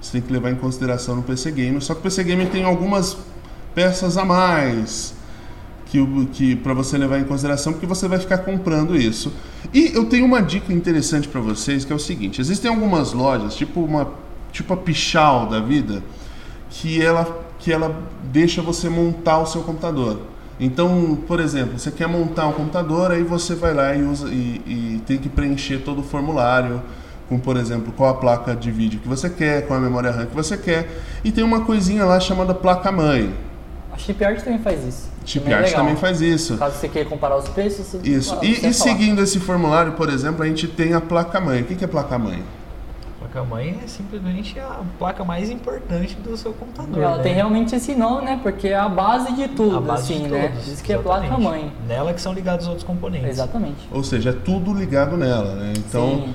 você tem que levar em consideração no PC Gamer. Só que o PC Gamer tem algumas peças a mais que, que para você levar em consideração, porque você vai ficar comprando isso. E eu tenho uma dica interessante para vocês, que é o seguinte: existem algumas lojas, tipo uma tipo a Pichal da vida, que ela que ela deixa você montar o seu computador. Então, por exemplo, você quer montar um computador, aí você vai lá e usa e, e tem que preencher todo o formulário, com por exemplo, qual a placa de vídeo que você quer, qual a memória RAM que você quer, e tem uma coisinha lá chamada placa mãe. A Chipyard também faz isso. Chipyard é também faz isso. Caso você queira comparar os preços, você Isso. fala, E, você e seguindo esse formulário, por exemplo, a gente tem a placa-mãe. O que é placa-mãe? placa-mãe é simplesmente a placa mais importante do seu computador. Ela né? tem realmente esse nome, né? Porque é a base de tudo, a base assim, de né? todos, Diz que é exatamente. placa-mãe. Nela que são ligados os outros componentes. Exatamente. Ou seja, é tudo ligado nela, né? Então, Sim.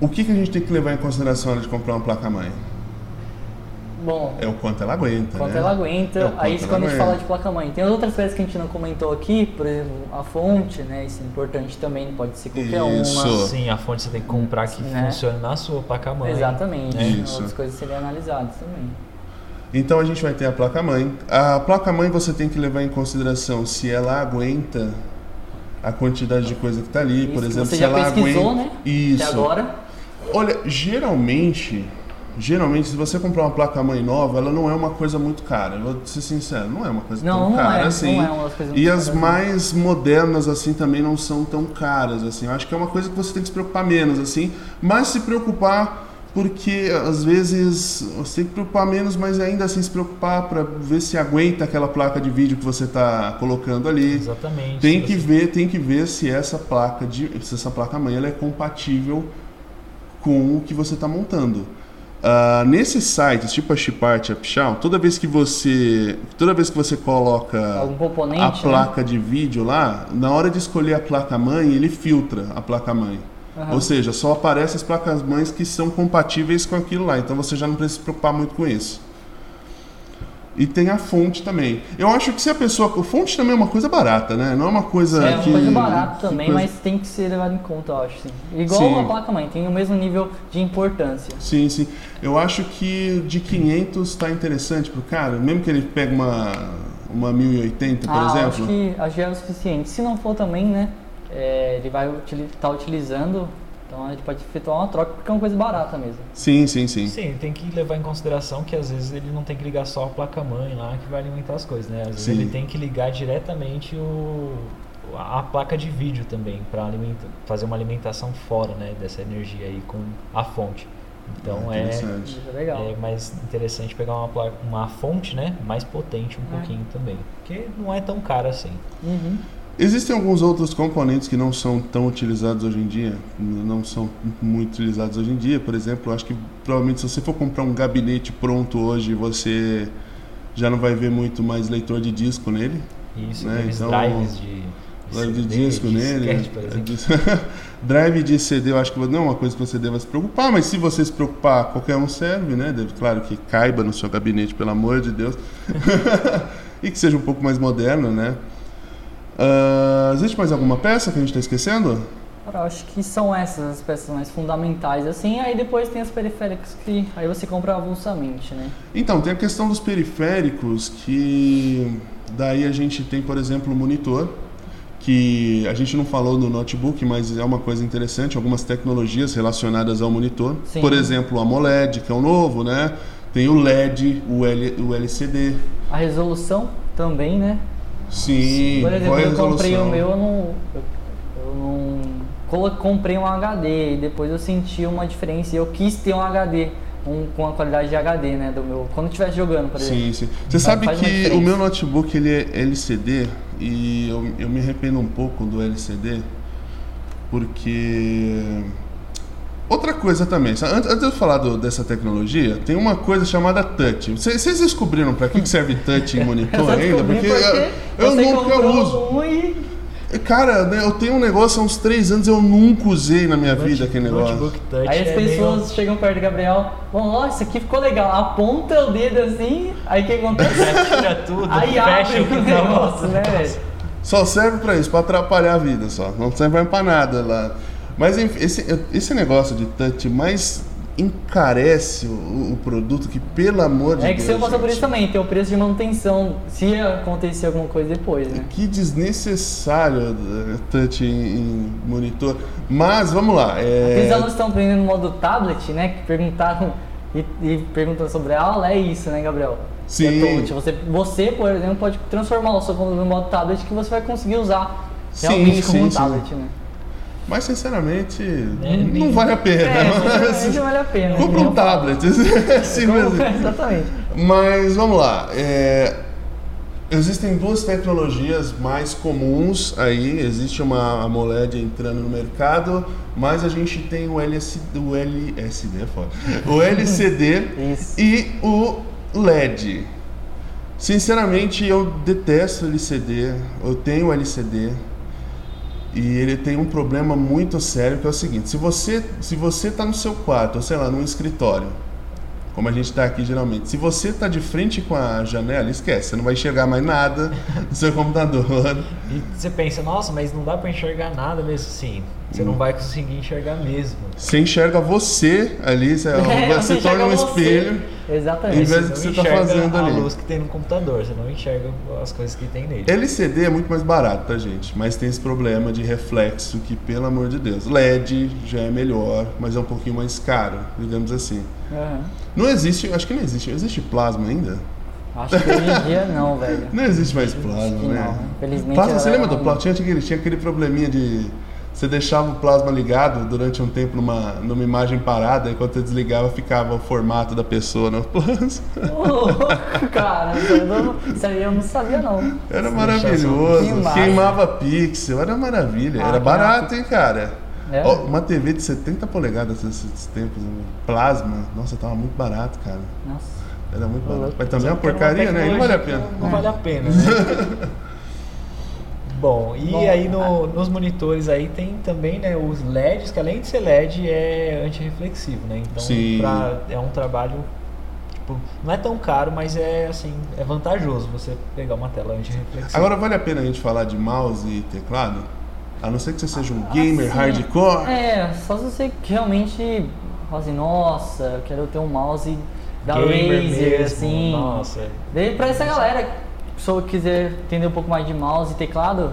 o que, que a gente tem que levar em consideração na hora de comprar uma placa-mãe? Bom, É o quanto ela aguenta, quanto né? ela aguenta. É Aí isso quando a gente aguenta. fala de placa-mãe. Tem outras coisas que a gente não comentou aqui, por exemplo, a fonte, né? Isso é importante também, pode ser qualquer Isso. uma. Sim, a fonte você tem que comprar que Né? funcione na sua placa-mãe. Exatamente. né? Isso. Outras coisas seriam analisadas também. Então a gente vai ter a placa-mãe. A placa-mãe você tem que levar em consideração se ela aguenta a quantidade de coisa que está ali, por Isso, exemplo, você se já ela pesquisou, aguenta. né? Isso. Até agora. Olha, geralmente, geralmente se você comprar uma placa-mãe nova, ela não é uma coisa muito cara. Eu vou ser sincero, não é uma coisa Não, tão não cara é, assim. não é uma das coisas e as mais modernas assim também não são tão caras assim. Eu acho que é uma coisa que você tem que se preocupar menos assim, mas se preocupar porque às vezes você tem que preocupar menos, mas ainda assim se preocupar para ver se aguenta aquela placa de vídeo que você está colocando ali. Exatamente. Tem que você- ver, tem que ver se essa placa de, se essa placa mãe ela é compatível com o que você está montando. Ah, nesses sites, tipo a Chipart, a Pichal, toda vez que você, toda vez que você coloca a né? placa de vídeo lá, na hora de escolher a placa mãe, ele filtra a placa mãe. Aham. Ou seja, só aparecem as placas mães que são compatíveis com aquilo lá. Então você já não precisa se preocupar muito com isso. E tem a fonte também. Eu acho que se a pessoa. A fonte também é uma coisa barata, né? Não é uma coisa. É uma que, coisa barata também, coisa- mas tem que ser levado em conta, eu acho. Sim. Igual Sim. a placa-mãe, tem o mesmo nível de importância. Sim, sim. Eu acho que de 500 está interessante pro cara, mesmo que ele pegue uma, uma 1080, por ah, exemplo. acho que acho que é o suficiente. Se não for também, né? é, ele vai estar utilizando, então a gente pode efetuar uma troca porque é uma coisa barata mesmo. Sim, sim, sim. Sim, tem que levar em consideração que às vezes ele não tem que ligar só a placa-mãe lá que vai alimentar as coisas, né? Às vezes Sim. ele tem que ligar diretamente o, a placa de vídeo também para fazer uma alimentação fora né, dessa energia aí com a fonte. Então Ah, é, é legal. é mais interessante pegar uma, placa, uma fonte né, mais potente um É. pouquinho também. Porque não é tão cara assim. Uhum. Existem alguns outros componentes que não são tão utilizados hoje em dia, não são muito utilizados hoje em dia. Por exemplo, acho que provavelmente se você for comprar um gabinete pronto hoje, você já não vai ver muito mais leitor de disco nele. Isso, Né, então, drives de, Drive de CD, disco nele. disquete, por exemplo. Drive de CD eu acho que não é uma coisa que você deva se preocupar, mas se você se preocupar, qualquer um serve, né? Deve, claro que caiba no seu gabinete, pelo amor de Deus. e que seja um pouco mais moderno, né? Ah, existe mais alguma peça que a gente está esquecendo? Eu acho que são essas as peças mais fundamentais, assim, aí depois tem os periféricos que aí você compra avulsamente, né? Então, tem a questão dos periféricos, que daí a gente tem, por exemplo, o monitor, que a gente não falou no notebook, mas é uma coisa interessante, algumas tecnologias relacionadas ao monitor. Sim. Por exemplo, o AMOLED, que é o novo, né? Tem o LED, o, L, o LCD. A resolução também, né? Sim, Por exemplo, eu comprei o meu, eu não. Eu, não. Comprei um HD e depois eu senti uma diferença e eu quis ter um HD, um, com a qualidade de HD, né? Do meu. Quando eu estivesse jogando, por exemplo. Sim, sim. Você sabe que o meu notebook ele é LCD e eu, eu me arrependo um pouco do LCD porque outra coisa também. Antes, antes de eu falar do- dessa tecnologia, tem uma coisa chamada touch. Vocês descobriram para que, que serve touch em monitor ainda? descobri Porque eu, eu nunca uso. Um e... Cara, né, eu tenho um negócio há uns três anos eu nunca usei na minha vida aquele negócio. Aí as é pessoas meio- chegam perto do Gabriel, vão, ó, isso aqui ficou legal, aponta o dedo assim, aí o que acontece? Tira tudo, aí fecha abre o que tá negócio, né, velho? Só serve pra isso, pra atrapalhar a vida só. Não serve pra nada lá. Mas esse, esse negócio de touch mais encarece o, o produto que, pelo amor de É que Deus. você passou por isso também, tem o preço de manutenção, se acontecer alguma coisa depois, né? Que desnecessário eh, touch em, em monitor. Mas vamos lá. Aqueles É, alunos estão aprendendo no modo tablet, né? Que perguntaram e, e perguntam sobre a aula, é isso, né, Gabriel? Sim. É touch. Você, você, por exemplo, pode transformar o seu computador no modo tablet que você vai conseguir usar Sim, realmente como sim, um sim. tablet, né? Mas sinceramente, É, não nem- vale a pena. É, Mas- sinceramente vale a pena. Compra um tablet. assim Como- mesmo. Exatamente. Mas vamos lá. é, existem duas tecnologias mais comuns aí. Existe uma AMOLED entrando no mercado, mas a gente tem o LSD, o LSD é foda. O LCD e o LED. Sinceramente, eu detesto LCD. Eu tenho LCD. E ele tem um problema muito sério que é o seguinte: se você se você tá no seu quarto, ou sei lá, num escritório, como a gente está aqui geralmente, se você tá de frente com a janela, esquece, você não vai enxergar mais nada no seu computador. E você pensa, nossa, mas não dá pra enxergar nada mesmo assim. Você Hum. não vai conseguir enxergar mesmo. Você enxerga você ali, você, É, você torna um enxerga você. Exatamente. Em vez de Você que não você tá enxerga fazendo a ali. luz que tem no computador, você não enxerga as coisas que tem nele. LCD é muito mais barato pra gente, mas tem esse problema de reflexo que, pelo amor de Deus, LED já é melhor, mas é um pouquinho mais caro, digamos assim. Aham. Não existe, acho que não existe, existe plasma ainda? Acho que hoje em dia não, velho. Não existe mais plasma, né? não, infelizmente. Plasma, você lembra do plasma? Tinha aquele, tinha aquele probleminha de você deixava o plasma ligado durante um tempo numa, numa imagem parada, e quando você desligava ficava o formato da pessoa no plasma. Ô, louco, cara, eu não- isso aí eu não sabia não. Era Se maravilhoso, Que queimava pixel, era maravilha, Ah, era que barato, hein, cara? É? Ó, uma TV de 70 polegadas nesses tempos, né? plasma, nossa, tava muito barato, cara. Nossa. Era muito barato. Mas também é uma porcaria, né? Não vale a pena. Não vale a pena, né? Bom, e Bom, aí no- nos monitores aí tem também né, os LEDs, que além de ser LED é antirreflexivo, né? Então Sim. pra- é um trabalho, tipo, não é tão caro, mas é assim, é vantajoso você pegar uma tela antirreflexiva. Agora vale a pena a gente falar de mouse e teclado? A não ser que você seja um gamer Assim, hardcore. É, só se você realmente fala assim, nossa, eu quero ter um mouse da Gamer Razer, mesmo, assim. Nossa. Daí pra essa galera, se eu quiser entender um pouco mais de mouse e teclado,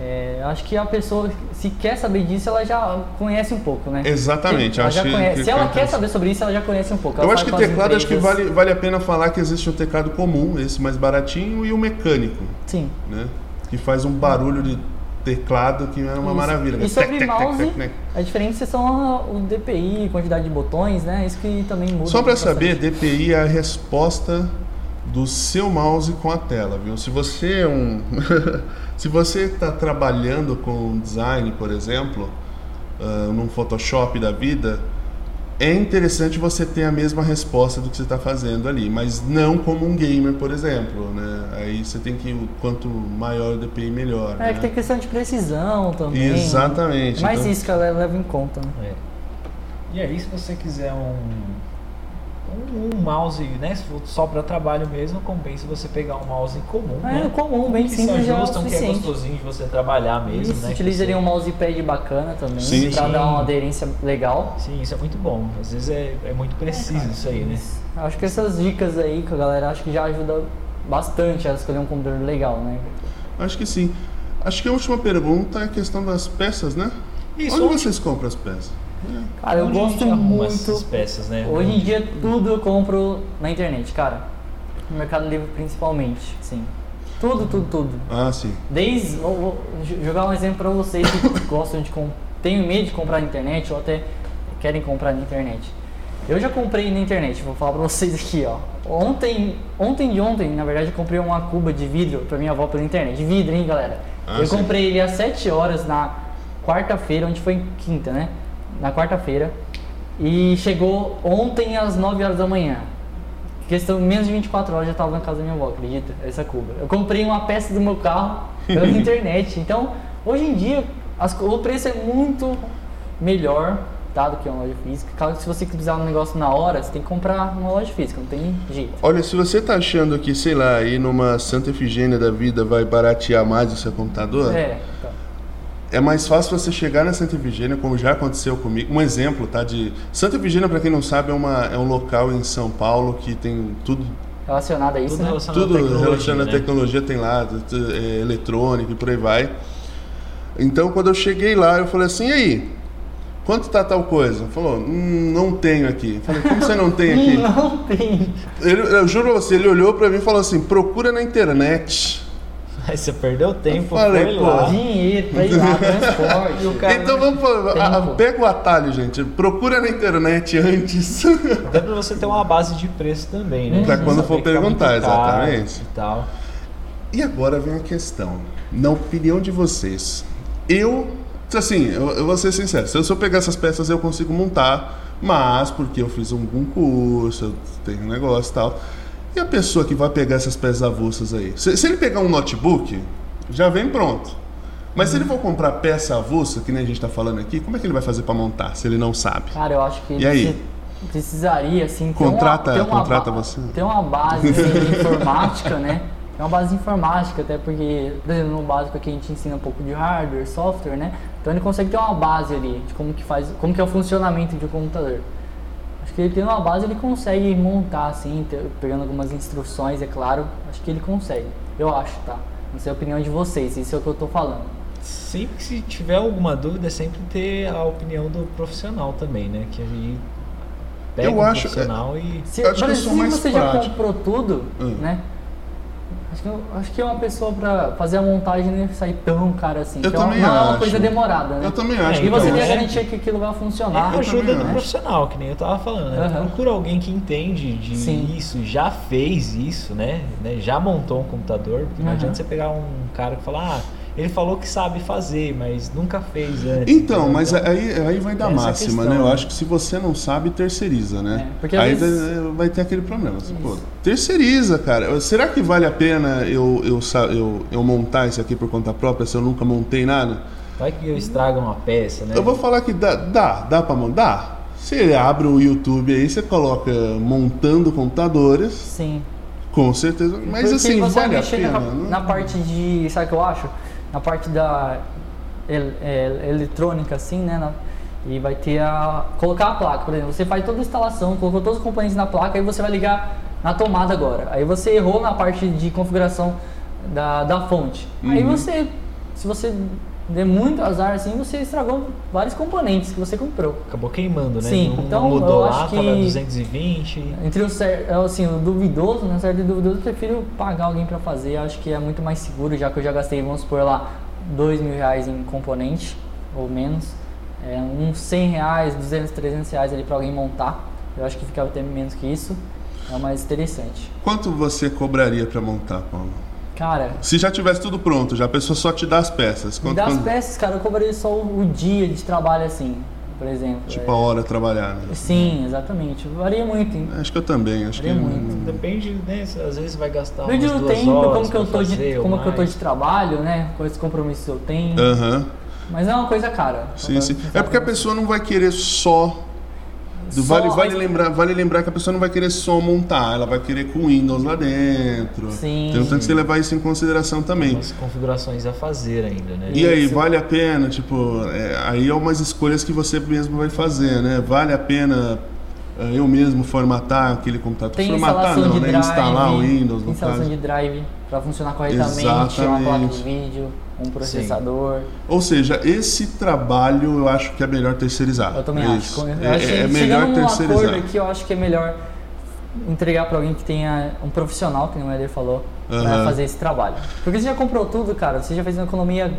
é, acho que a pessoa, se quer saber disso, ela já conhece um pouco, né? Exatamente, Ela acho já que- conhece. que- Se ela que- quer saber sobre isso, ela já conhece um pouco. Eu acho que teclado, acho que vale, vale a pena falar que existe um teclado comum, esse mais baratinho, e o mecânico, Sim. né? Que faz um barulho de teclado que é uma Isso. maravilha. E né? sobre Tec, mouse, tec, tec. a diferença são o DPI, quantidade de botões, né? Isso que também muda. Só para saber, DPI é a resposta do seu mouse com a tela, viu? Se você é um, se você está trabalhando com design, por exemplo, ah, num Photoshop da vida, é interessante você ter a mesma resposta do que você está fazendo ali, mas não como um gamer, por exemplo, né? Aí você tem que, quanto maior o DPI, melhor. É né? que tem questão de precisão também. Exatamente. Mas então- isso que ela leva em conta, né? É. E aí, se você quiser um, um, mouse, né, se for só para trabalho mesmo, compensa você pegar um mouse comum, É né? comum, bem que se simples já é o ajustam, que é gostosinho de você trabalhar mesmo, Isso, né? que utilizaria você- um mousepad bacana também, Sim, pra sim. dar uma aderência legal. Sim, isso é muito bom. Às vezes é, é muito preciso isso aí, né? Acho que essas dicas aí que a galera acho que já ajuda bastante a escolher um computador legal, né? Acho que sim. Acho que a última pergunta é a questão das peças, né? Isso, Onde onde- vocês compram as peças? Cara, eu Onde gosto muito. essas peças, né? Hoje em dia tudo eu compro na internet, cara. No Mercado Livre principalmente, sim. Tudo, tudo, tudo. Ah, sim. Desde. Vou, vou jo- jogar um exemplo pra vocês que gostam de comprar. Tem medo de comprar na internet ou até querem comprar na internet. Eu já comprei na internet, vou falar pra vocês aqui, ó. Ontem, ontem de ontem, na verdade, eu comprei uma cuba de vidro pra minha avó pela internet. De vidro, hein, galera? Ah, eu sim. comprei ele às 7 horas na quarta-feira, onde foi quinta, né? Na quarta-feira. E chegou ontem às 9 horas da manhã. Questão menos de 24 horas já estava na casa da minha avó, acredita? Essa cuba. Eu comprei uma peça do meu carro pela internet. Então, hoje em dia, as o preço é muito melhor tá, do que uma loja física. Caso se você precisar de um negócio na hora, você tem que comprar numa loja física, não tem jeito. Olha, se você tá achando que, sei lá, ir numa Santa Efigênia da vida vai baratear mais o seu computador, É. é mais fácil você chegar na Santa Efigênia, como já aconteceu comigo. Um exemplo, tá? De Santa Efigênia, para quem não sabe, é, uma, é um local em São Paulo que tem tudo, relacionado a isso, Tudo né? relacionado tudo à tecnologia, relacionado né? à tecnologia tem lá, é, eletrônica e por aí vai. Então, quando eu cheguei lá, eu falei assim, e aí? Quanto tá tal coisa? Falou, hum, não tenho aqui. Eu Falei, como você não tem aqui? Não tem. Ele, eu juro pra você, ele olhou pra mim e falou assim, procura na internet. Aí você perdeu tempo, Eu falei, foi pô, lá. Dinheiro pra ir lá, transporte. E o cara- Então vamos falar, a- a- Tempo. pega o atalho, gente. Procura na internet antes. Até pra você ter uma base de preço também, né? Pra Você quando for tá perguntar, caro exatamente. E tal. E agora vem a questão. Na opinião de vocês, eu, assim, eu, eu vou ser sincero, se eu, se eu pegar essas peças eu consigo montar, mas porque eu fiz algum curso, eu tenho um negócio e tal. E a pessoa que vai pegar essas peças avulsas aí? Se, se ele pegar um notebook, já vem pronto. Mas se ele for comprar peça avulsa, que nem a gente tá falando aqui, como é que ele vai fazer pra montar, se ele não sabe? Cara, eu acho que E aí? preci- precisaria, assim, ter Contrata- uma, uma contrata você. Ter uma base de informática, né? É uma base informática, até porque, por exemplo, no básico aqui a gente ensina um pouco de hardware, software, né? Então ele consegue ter uma base ali de como que faz, como que é o funcionamento de um computador. Acho que ele tendo uma base ele consegue montar assim, pegando algumas instruções, é claro. Acho que ele consegue. Eu acho, tá? Não sei a opinião de vocês, isso é o que eu tô falando. Sempre que se tiver alguma dúvida, é sempre ter a opinião do profissional também, né? Que aí pega Eu um acho- profissional e... Se, Eu acho que eu sou se mais você já prático. comprou tudo, Hum. né? Acho que, eu- acho que é uma pessoa pra fazer a montagem não ia sair tão cara assim. Eu que é uma- também não é uma acho. coisa demorada, né? Eu também acho. É, E você então, tem a é- garantia que aquilo vai funcionar. É eu ajuda do acho. profissional, que nem eu tava falando, né? Aham. Procura alguém que entende de Sim. isso, já fez isso, né? né? Já montou um computador, porque não Aham. adianta você pegar um cara que fala, ah, ele falou que sabe fazer, mas nunca fez antes. Então, entendeu? mas aí, aí vai dar essa máxima, questão, né? Eu né? acho que se você não sabe, terceiriza, né? É, porque aí vezes- da- vai ter aquele problema. Assim, pô, terceiriza, cara. Será que vale a pena eu, eu, eu, eu montar isso aqui por conta própria se eu nunca montei nada? Vai que eu estrago uma peça, né? Eu vou falar que dá, dá, dá pra montar? Você abre o YouTube aí, você coloca montando computadores, Sim. com certeza. Mas Porque assim, você vale a pena? na, Não- na parte de. Sabe o que eu acho? Na parte da el- é, eletrônica, assim, né? na- e vai ter a. Colocar a placa, por exemplo. Você faz toda a instalação, colocou todos os componentes na placa, aí você vai ligar na tomada agora. Aí você errou na parte de configuração da, da fonte. Aí Uhum. você. Se você der muito azar assim, você estragou vários componentes que você comprou. Acabou queimando, né? Sim, Não então mudou eu lá, acho tava que- 220. Entre o certo, assim, o duvidoso, né? Certo e duvidoso, eu prefiro pagar alguém pra fazer. Acho que é muito mais seguro, já que eu já gastei, vamos supor lá, dois mil reais em componente, ou menos. É, uns 100 reais, 200, 300 reais ali pra alguém montar. Eu acho que ficava até menos que isso. É o mais interessante. Quanto você cobraria pra montar, Paulo? Cara, Se já tivesse tudo pronto, já a pessoa só te dá as peças. Quanto, das quanto- peças, cara, eu cobraria só o, o dia de trabalho, assim. por exemplo. Tipo é. a hora trabalhada. Sim, exatamente. Varia muito. hein? Acho que eu também, acho que. Varia muito. Depende, né? Às vezes vai gastar Depende do tempo, horas como que eu tô de, como que eu tô de trabalho, né? Quais compromissos eu tenho. Aham. Mas é uma coisa cara. Sim, sim. É porque a pessoa não vai querer só. Só vale, vale, lembrar, vale lembrar que a pessoa não vai querer só montar, ela vai querer com Windows lá dentro. Sim. Então tem que você levar isso em consideração também. Umas configurações a fazer ainda, né? E aí, Isso. vale a pena? Tipo, é, aí é umas escolhas que você mesmo vai fazer, né? Vale a pena eu mesmo formatar aquele computador? Tem formatar instalação não, de né? drive, Instalar o Windows, no instalação caso. de drive para funcionar corretamente, uma placa de Exatamente. vídeo, um processador. Ou seja, esse trabalho eu acho que é melhor terceirizar. Eu também É acho. isso. Eu É, acho que é melhor chegando num acordo terceirizar. aqui, eu acho que é melhor entregar para alguém que tenha um profissional, que nem o Eder falou, para Aham. fazer esse trabalho. Porque você já comprou tudo, cara, você já fez uma economia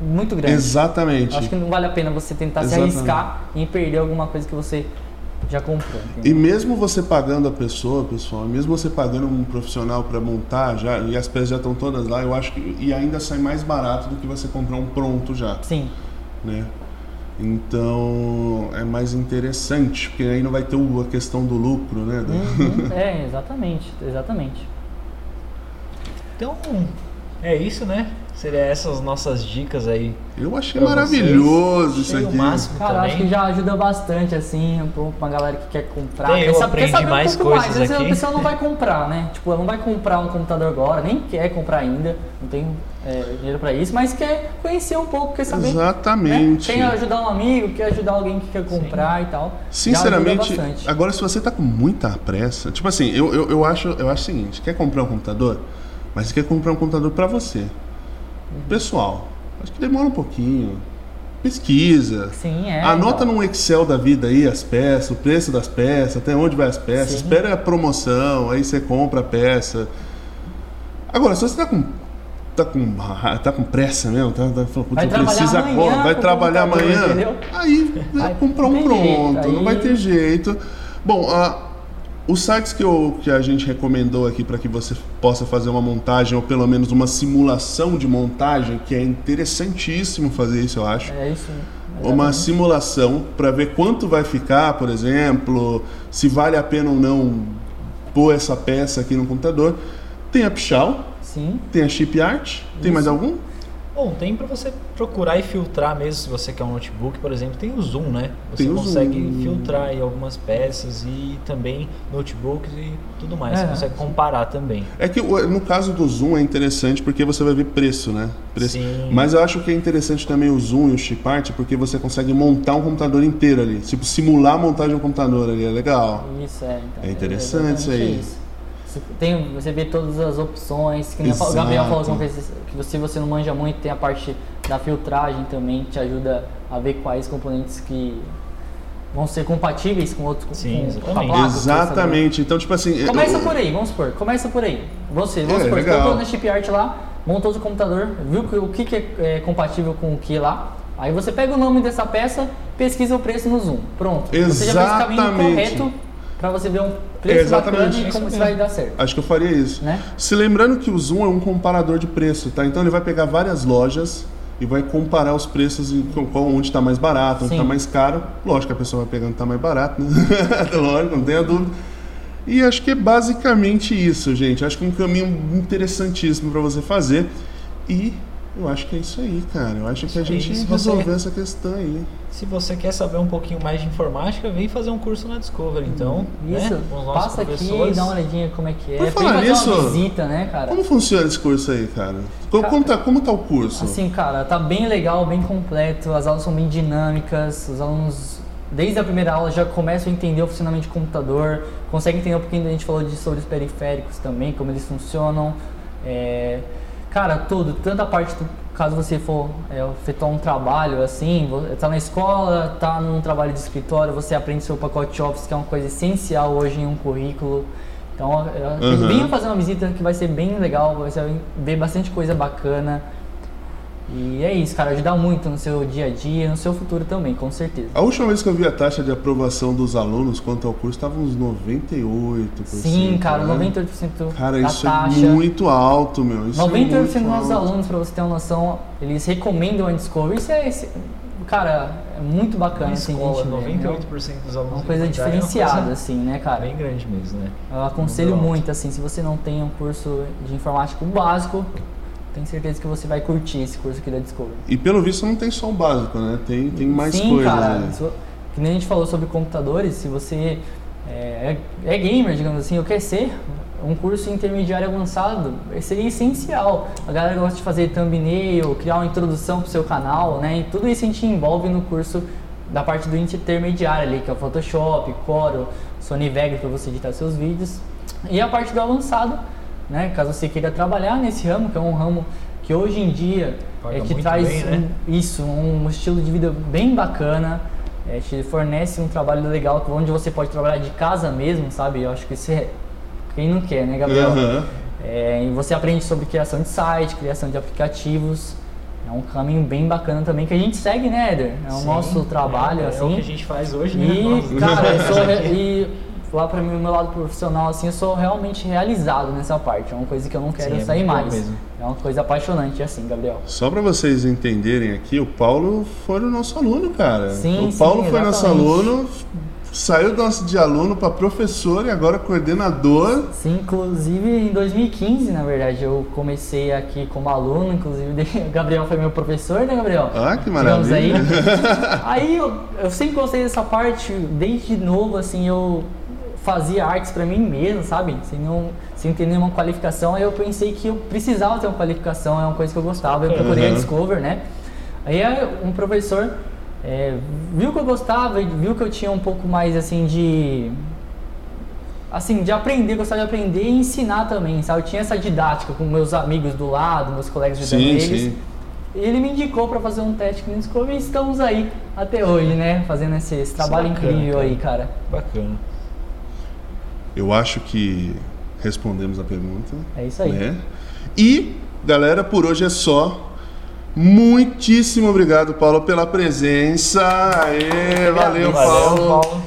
muito grande. Exatamente. Acho que não vale a pena você tentar Exatamente. se arriscar em perder alguma coisa que você já comprou. E mesmo você pagando a pessoa, pessoal, mesmo você pagando um profissional para montar já, e as peças já estão todas lá, eu acho que e ainda sai mais barato do que você comprar um pronto já, Sim, né? Então é mais interessante, porque aí não vai ter a questão do lucro, né? Uhum, é, exatamente, exatamente. Então, é isso, né? Seria essas nossas dicas aí. Eu achei maravilhoso vocês. isso Achei o aqui. máximo. Cara, também. acho que já ajuda bastante, assim, um pouco pra galera que quer comprar. Tem, eu aprendi saber um mais pouco coisas Às vezes aqui. a pessoa não vai comprar, né? Tipo, ela não vai comprar um computador agora, nem quer comprar ainda, não tem é, dinheiro pra isso, mas quer conhecer um pouco, quer saber. Exatamente. Né? Quer ajudar um amigo, quer ajudar alguém que quer comprar e tal. Sinceramente, agora se você tá com muita pressa, tipo assim, eu, eu, eu acho eu acho o seguinte, quer comprar um computador, mas você quer comprar um computador para você. Pessoal, acho que demora um pouquinho. Pesquisa. Sim, é. Anota então. num Excel da vida aí as peças, o preço das peças, até onde vai as peças. Sim. Espera a promoção, aí você compra a peça. Agora, se você tá com tá com tá com pressa mesmo, tá, tá falando, Vai amanhã agora, vai trabalhar amanhã. entendeu? Aí vai Aí comprar um tem jeito, pronto, não aí- vai ter jeito. Bom, ah, os sites que, eu, que a gente recomendou aqui para que você possa fazer uma montagem ou pelo menos uma simulação de montagem, que é interessantíssimo fazer isso, eu acho É isso. uma exatamente. simulação para ver quanto vai ficar, por exemplo, se vale a pena ou não pôr essa peça aqui no computador. Tem a Pichal, Sim. tem a Chip Art, tem mais algum? Bom, tem pra você procurar e filtrar mesmo, se você quer um notebook, por exemplo, tem o Zoom, né? Você Tem consegue Zoom. filtrar aí algumas peças e também notebooks e tudo mais. É. Você consegue comparar também. É que no caso do Zoom é interessante porque você vai ver preço, né? Preço. Sim. Mas eu acho que é interessante também o Zoom e o Chip Art porque você consegue montar um computador inteiro ali. Tipo, simular a montagem de um computador ali, é legal. Isso, é. Então, É interessante isso exatamente aí. isso. Você Tem, você vê todas as opções, que o. Gabriel falou uma vez, que se você não manja muito, tem a parte da filtragem também, que te ajuda a ver quais componentes que vão ser compatíveis com outros Sim, com, com a exatamente. placa. Exatamente. Então, tipo assim. Começa eu- por aí, vamos supor, começa por aí. Você, vamos É, supor, você legal. colocou na chip art lá, montou o computador, viu que- o que, que é, é compatível com o que lá. Aí você pega o nome dessa peça, pesquisa o preço no Zoom. Pronto. Você já fez o caminho Exatamente. correto para você ver um preço Exatamente. e como isso vai dar certo. Acho que eu faria isso. Né? Se lembrando que o Zoom é um comparador de preço, tá? Então ele vai pegar várias lojas e vai comparar os preços e com onde está mais barato, onde está mais caro. Lógico que a pessoa vai pegar onde está mais barato, né? Lógico, não tenha dúvida. E acho que é basicamente isso, gente. Acho que é um caminho interessantíssimo para você fazer. E eu acho que é isso aí, cara. Eu acho que a Isso aí. gente Se você- resolveu essa questão aí. Se você quer saber um pouquinho mais de informática, vem fazer um curso na Discovery, então. Isso, né? Os nossos passa aqui e dá uma olhadinha como é que é. Por Vem falar fazer nisso, uma visita, né, cara? Como funciona esse curso aí, cara? Como, como, tá, como tá o curso? Assim, cara, tá bem legal, bem completo, as aulas são bem dinâmicas, os alunos, desde a primeira aula, já começam a entender o funcionamento de computador, conseguem entender um pouquinho, a gente falou de, sobre os periféricos também, como eles funcionam. É, cara, tudo, tanto a parte do, caso você for é, efetuar um trabalho assim, vo- tá na escola, tá num trabalho de escritório, você aprende seu pacote Office, que é uma coisa essencial hoje em um currículo. Então, eu Uhum. venha fazer uma visita que vai ser bem legal, você vai ver bastante coisa bacana. E é isso, cara, ajudar muito no seu dia a dia, no seu futuro também, com certeza. A última vez que eu vi a taxa de aprovação dos alunos quanto ao curso estava uns 98%. Sim, cara, né? 98% Cara, da isso taxa. é muito alto, meu. Isso é 98% muito dos nossos alto. alunos, pra você ter uma noção, eles recomendam a Discovery. Isso é, esse- cara, é muito bacana Na assim, escola, gente vê, né? 98% dos alunos Uma coisa qualidade é uma diferenciada, coisa assim, né, cara? Bem grande mesmo, né? Eu aconselho Muito muito, assim, se você não tem um curso de informática básico, tenho certeza que você vai curtir esse curso aqui da Discovery. E pelo visto não tem só o básico, né? Tem, tem mais Sim, coisas. cara. né? se- Que nem a gente falou sobre computadores, se você é, é gamer, digamos assim, ou quer ser, um curso intermediário avançado seria essencial. A galera gosta de fazer thumbnail, criar uma introdução para o seu canal, né? E tudo isso a gente envolve no curso da parte do intermediário ali, que é o Photoshop, Corel, Sony Vegas para você editar seus vídeos. E a parte do avançado, né? Caso você queira trabalhar nesse ramo, que é um ramo que hoje em dia Paga é que traz bem, né? um- isso, um estilo de vida bem bacana, é, te fornece um trabalho legal onde você pode trabalhar de casa mesmo, sabe? Eu acho que isso é quem não quer, né, Gabriel? Aham. É, e você aprende sobre criação de site, criação de aplicativos. É um caminho bem bacana também que a gente segue, né, Éder? É o Sim, nosso trabalho, é, assim. É o que a gente faz hoje, né? E, cara, e lá pra mim, o meu lado profissional, assim, eu sou realmente realizado nessa parte. É uma coisa que eu não quero Sim, é sair bom mais. mesmo. É uma coisa apaixonante, assim, Gabriel. Só pra vocês entenderem aqui, o Paulo foi o nosso aluno, cara. Sim, o Paulo sim, foi nosso aluno, saiu do nosso de aluno pra professor e agora coordenador. Sim, inclusive em 2015, na verdade, eu comecei aqui como aluno, inclusive o Gabriel foi meu professor, né, Gabriel? Ah, que Digamos maravilha. Aí, aí eu, eu sempre gostei dessa parte, desde novo, assim, eu fazia artes pra mim mesmo, sabe? Sem, não, sem ter nenhuma qualificação, aí eu pensei que eu precisava ter uma qualificação, é uma coisa que eu gostava, eu procurei a Uhum. Discover, né? Aí aí um professor é, viu que eu gostava, e viu que eu tinha um pouco mais, assim, de assim, de aprender, gostar de aprender e ensinar também, sabe? Eu tinha essa didática com meus amigos do lado, meus colegas ajudando Sim, eles. sim. Ele me indicou para fazer um teste no Discovery e estamos aí até hoje, né? Fazendo esse, esse trabalho bacana, incrível cara. aí, cara. Bacana. Eu acho que respondemos a pergunta. É isso aí. Né? E, galera, por hoje é só. Muitíssimo obrigado, Paulo, pela presença. Aê, valeu, Valeu, Paulo.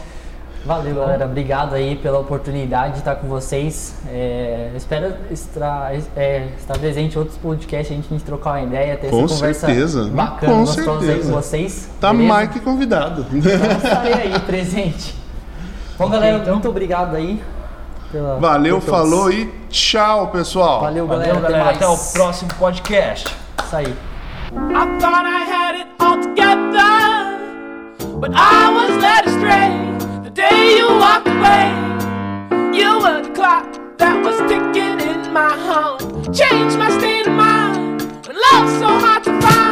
Valeu, galera. Obrigado aí pela oportunidade de estar com vocês. É, espero estar, é, estar presente em outros podcasts, a gente, trocar uma ideia, ter Com essa conversa certeza. bacana, Com aí certeza. com vocês. Tá beleza? mais que convidado. Então estarei aí presente. Bom, galera, então. muito obrigado aí. Pela, Valeu, falou e tchau, pessoal. Valeu, galera. Valeu, galera. Até, o próximo podcast. Isso aí. I thought I had it all together, but I was led astray the day you walked away. You were the clock that was ticking in my home. Changed my state of mind when so hard to find.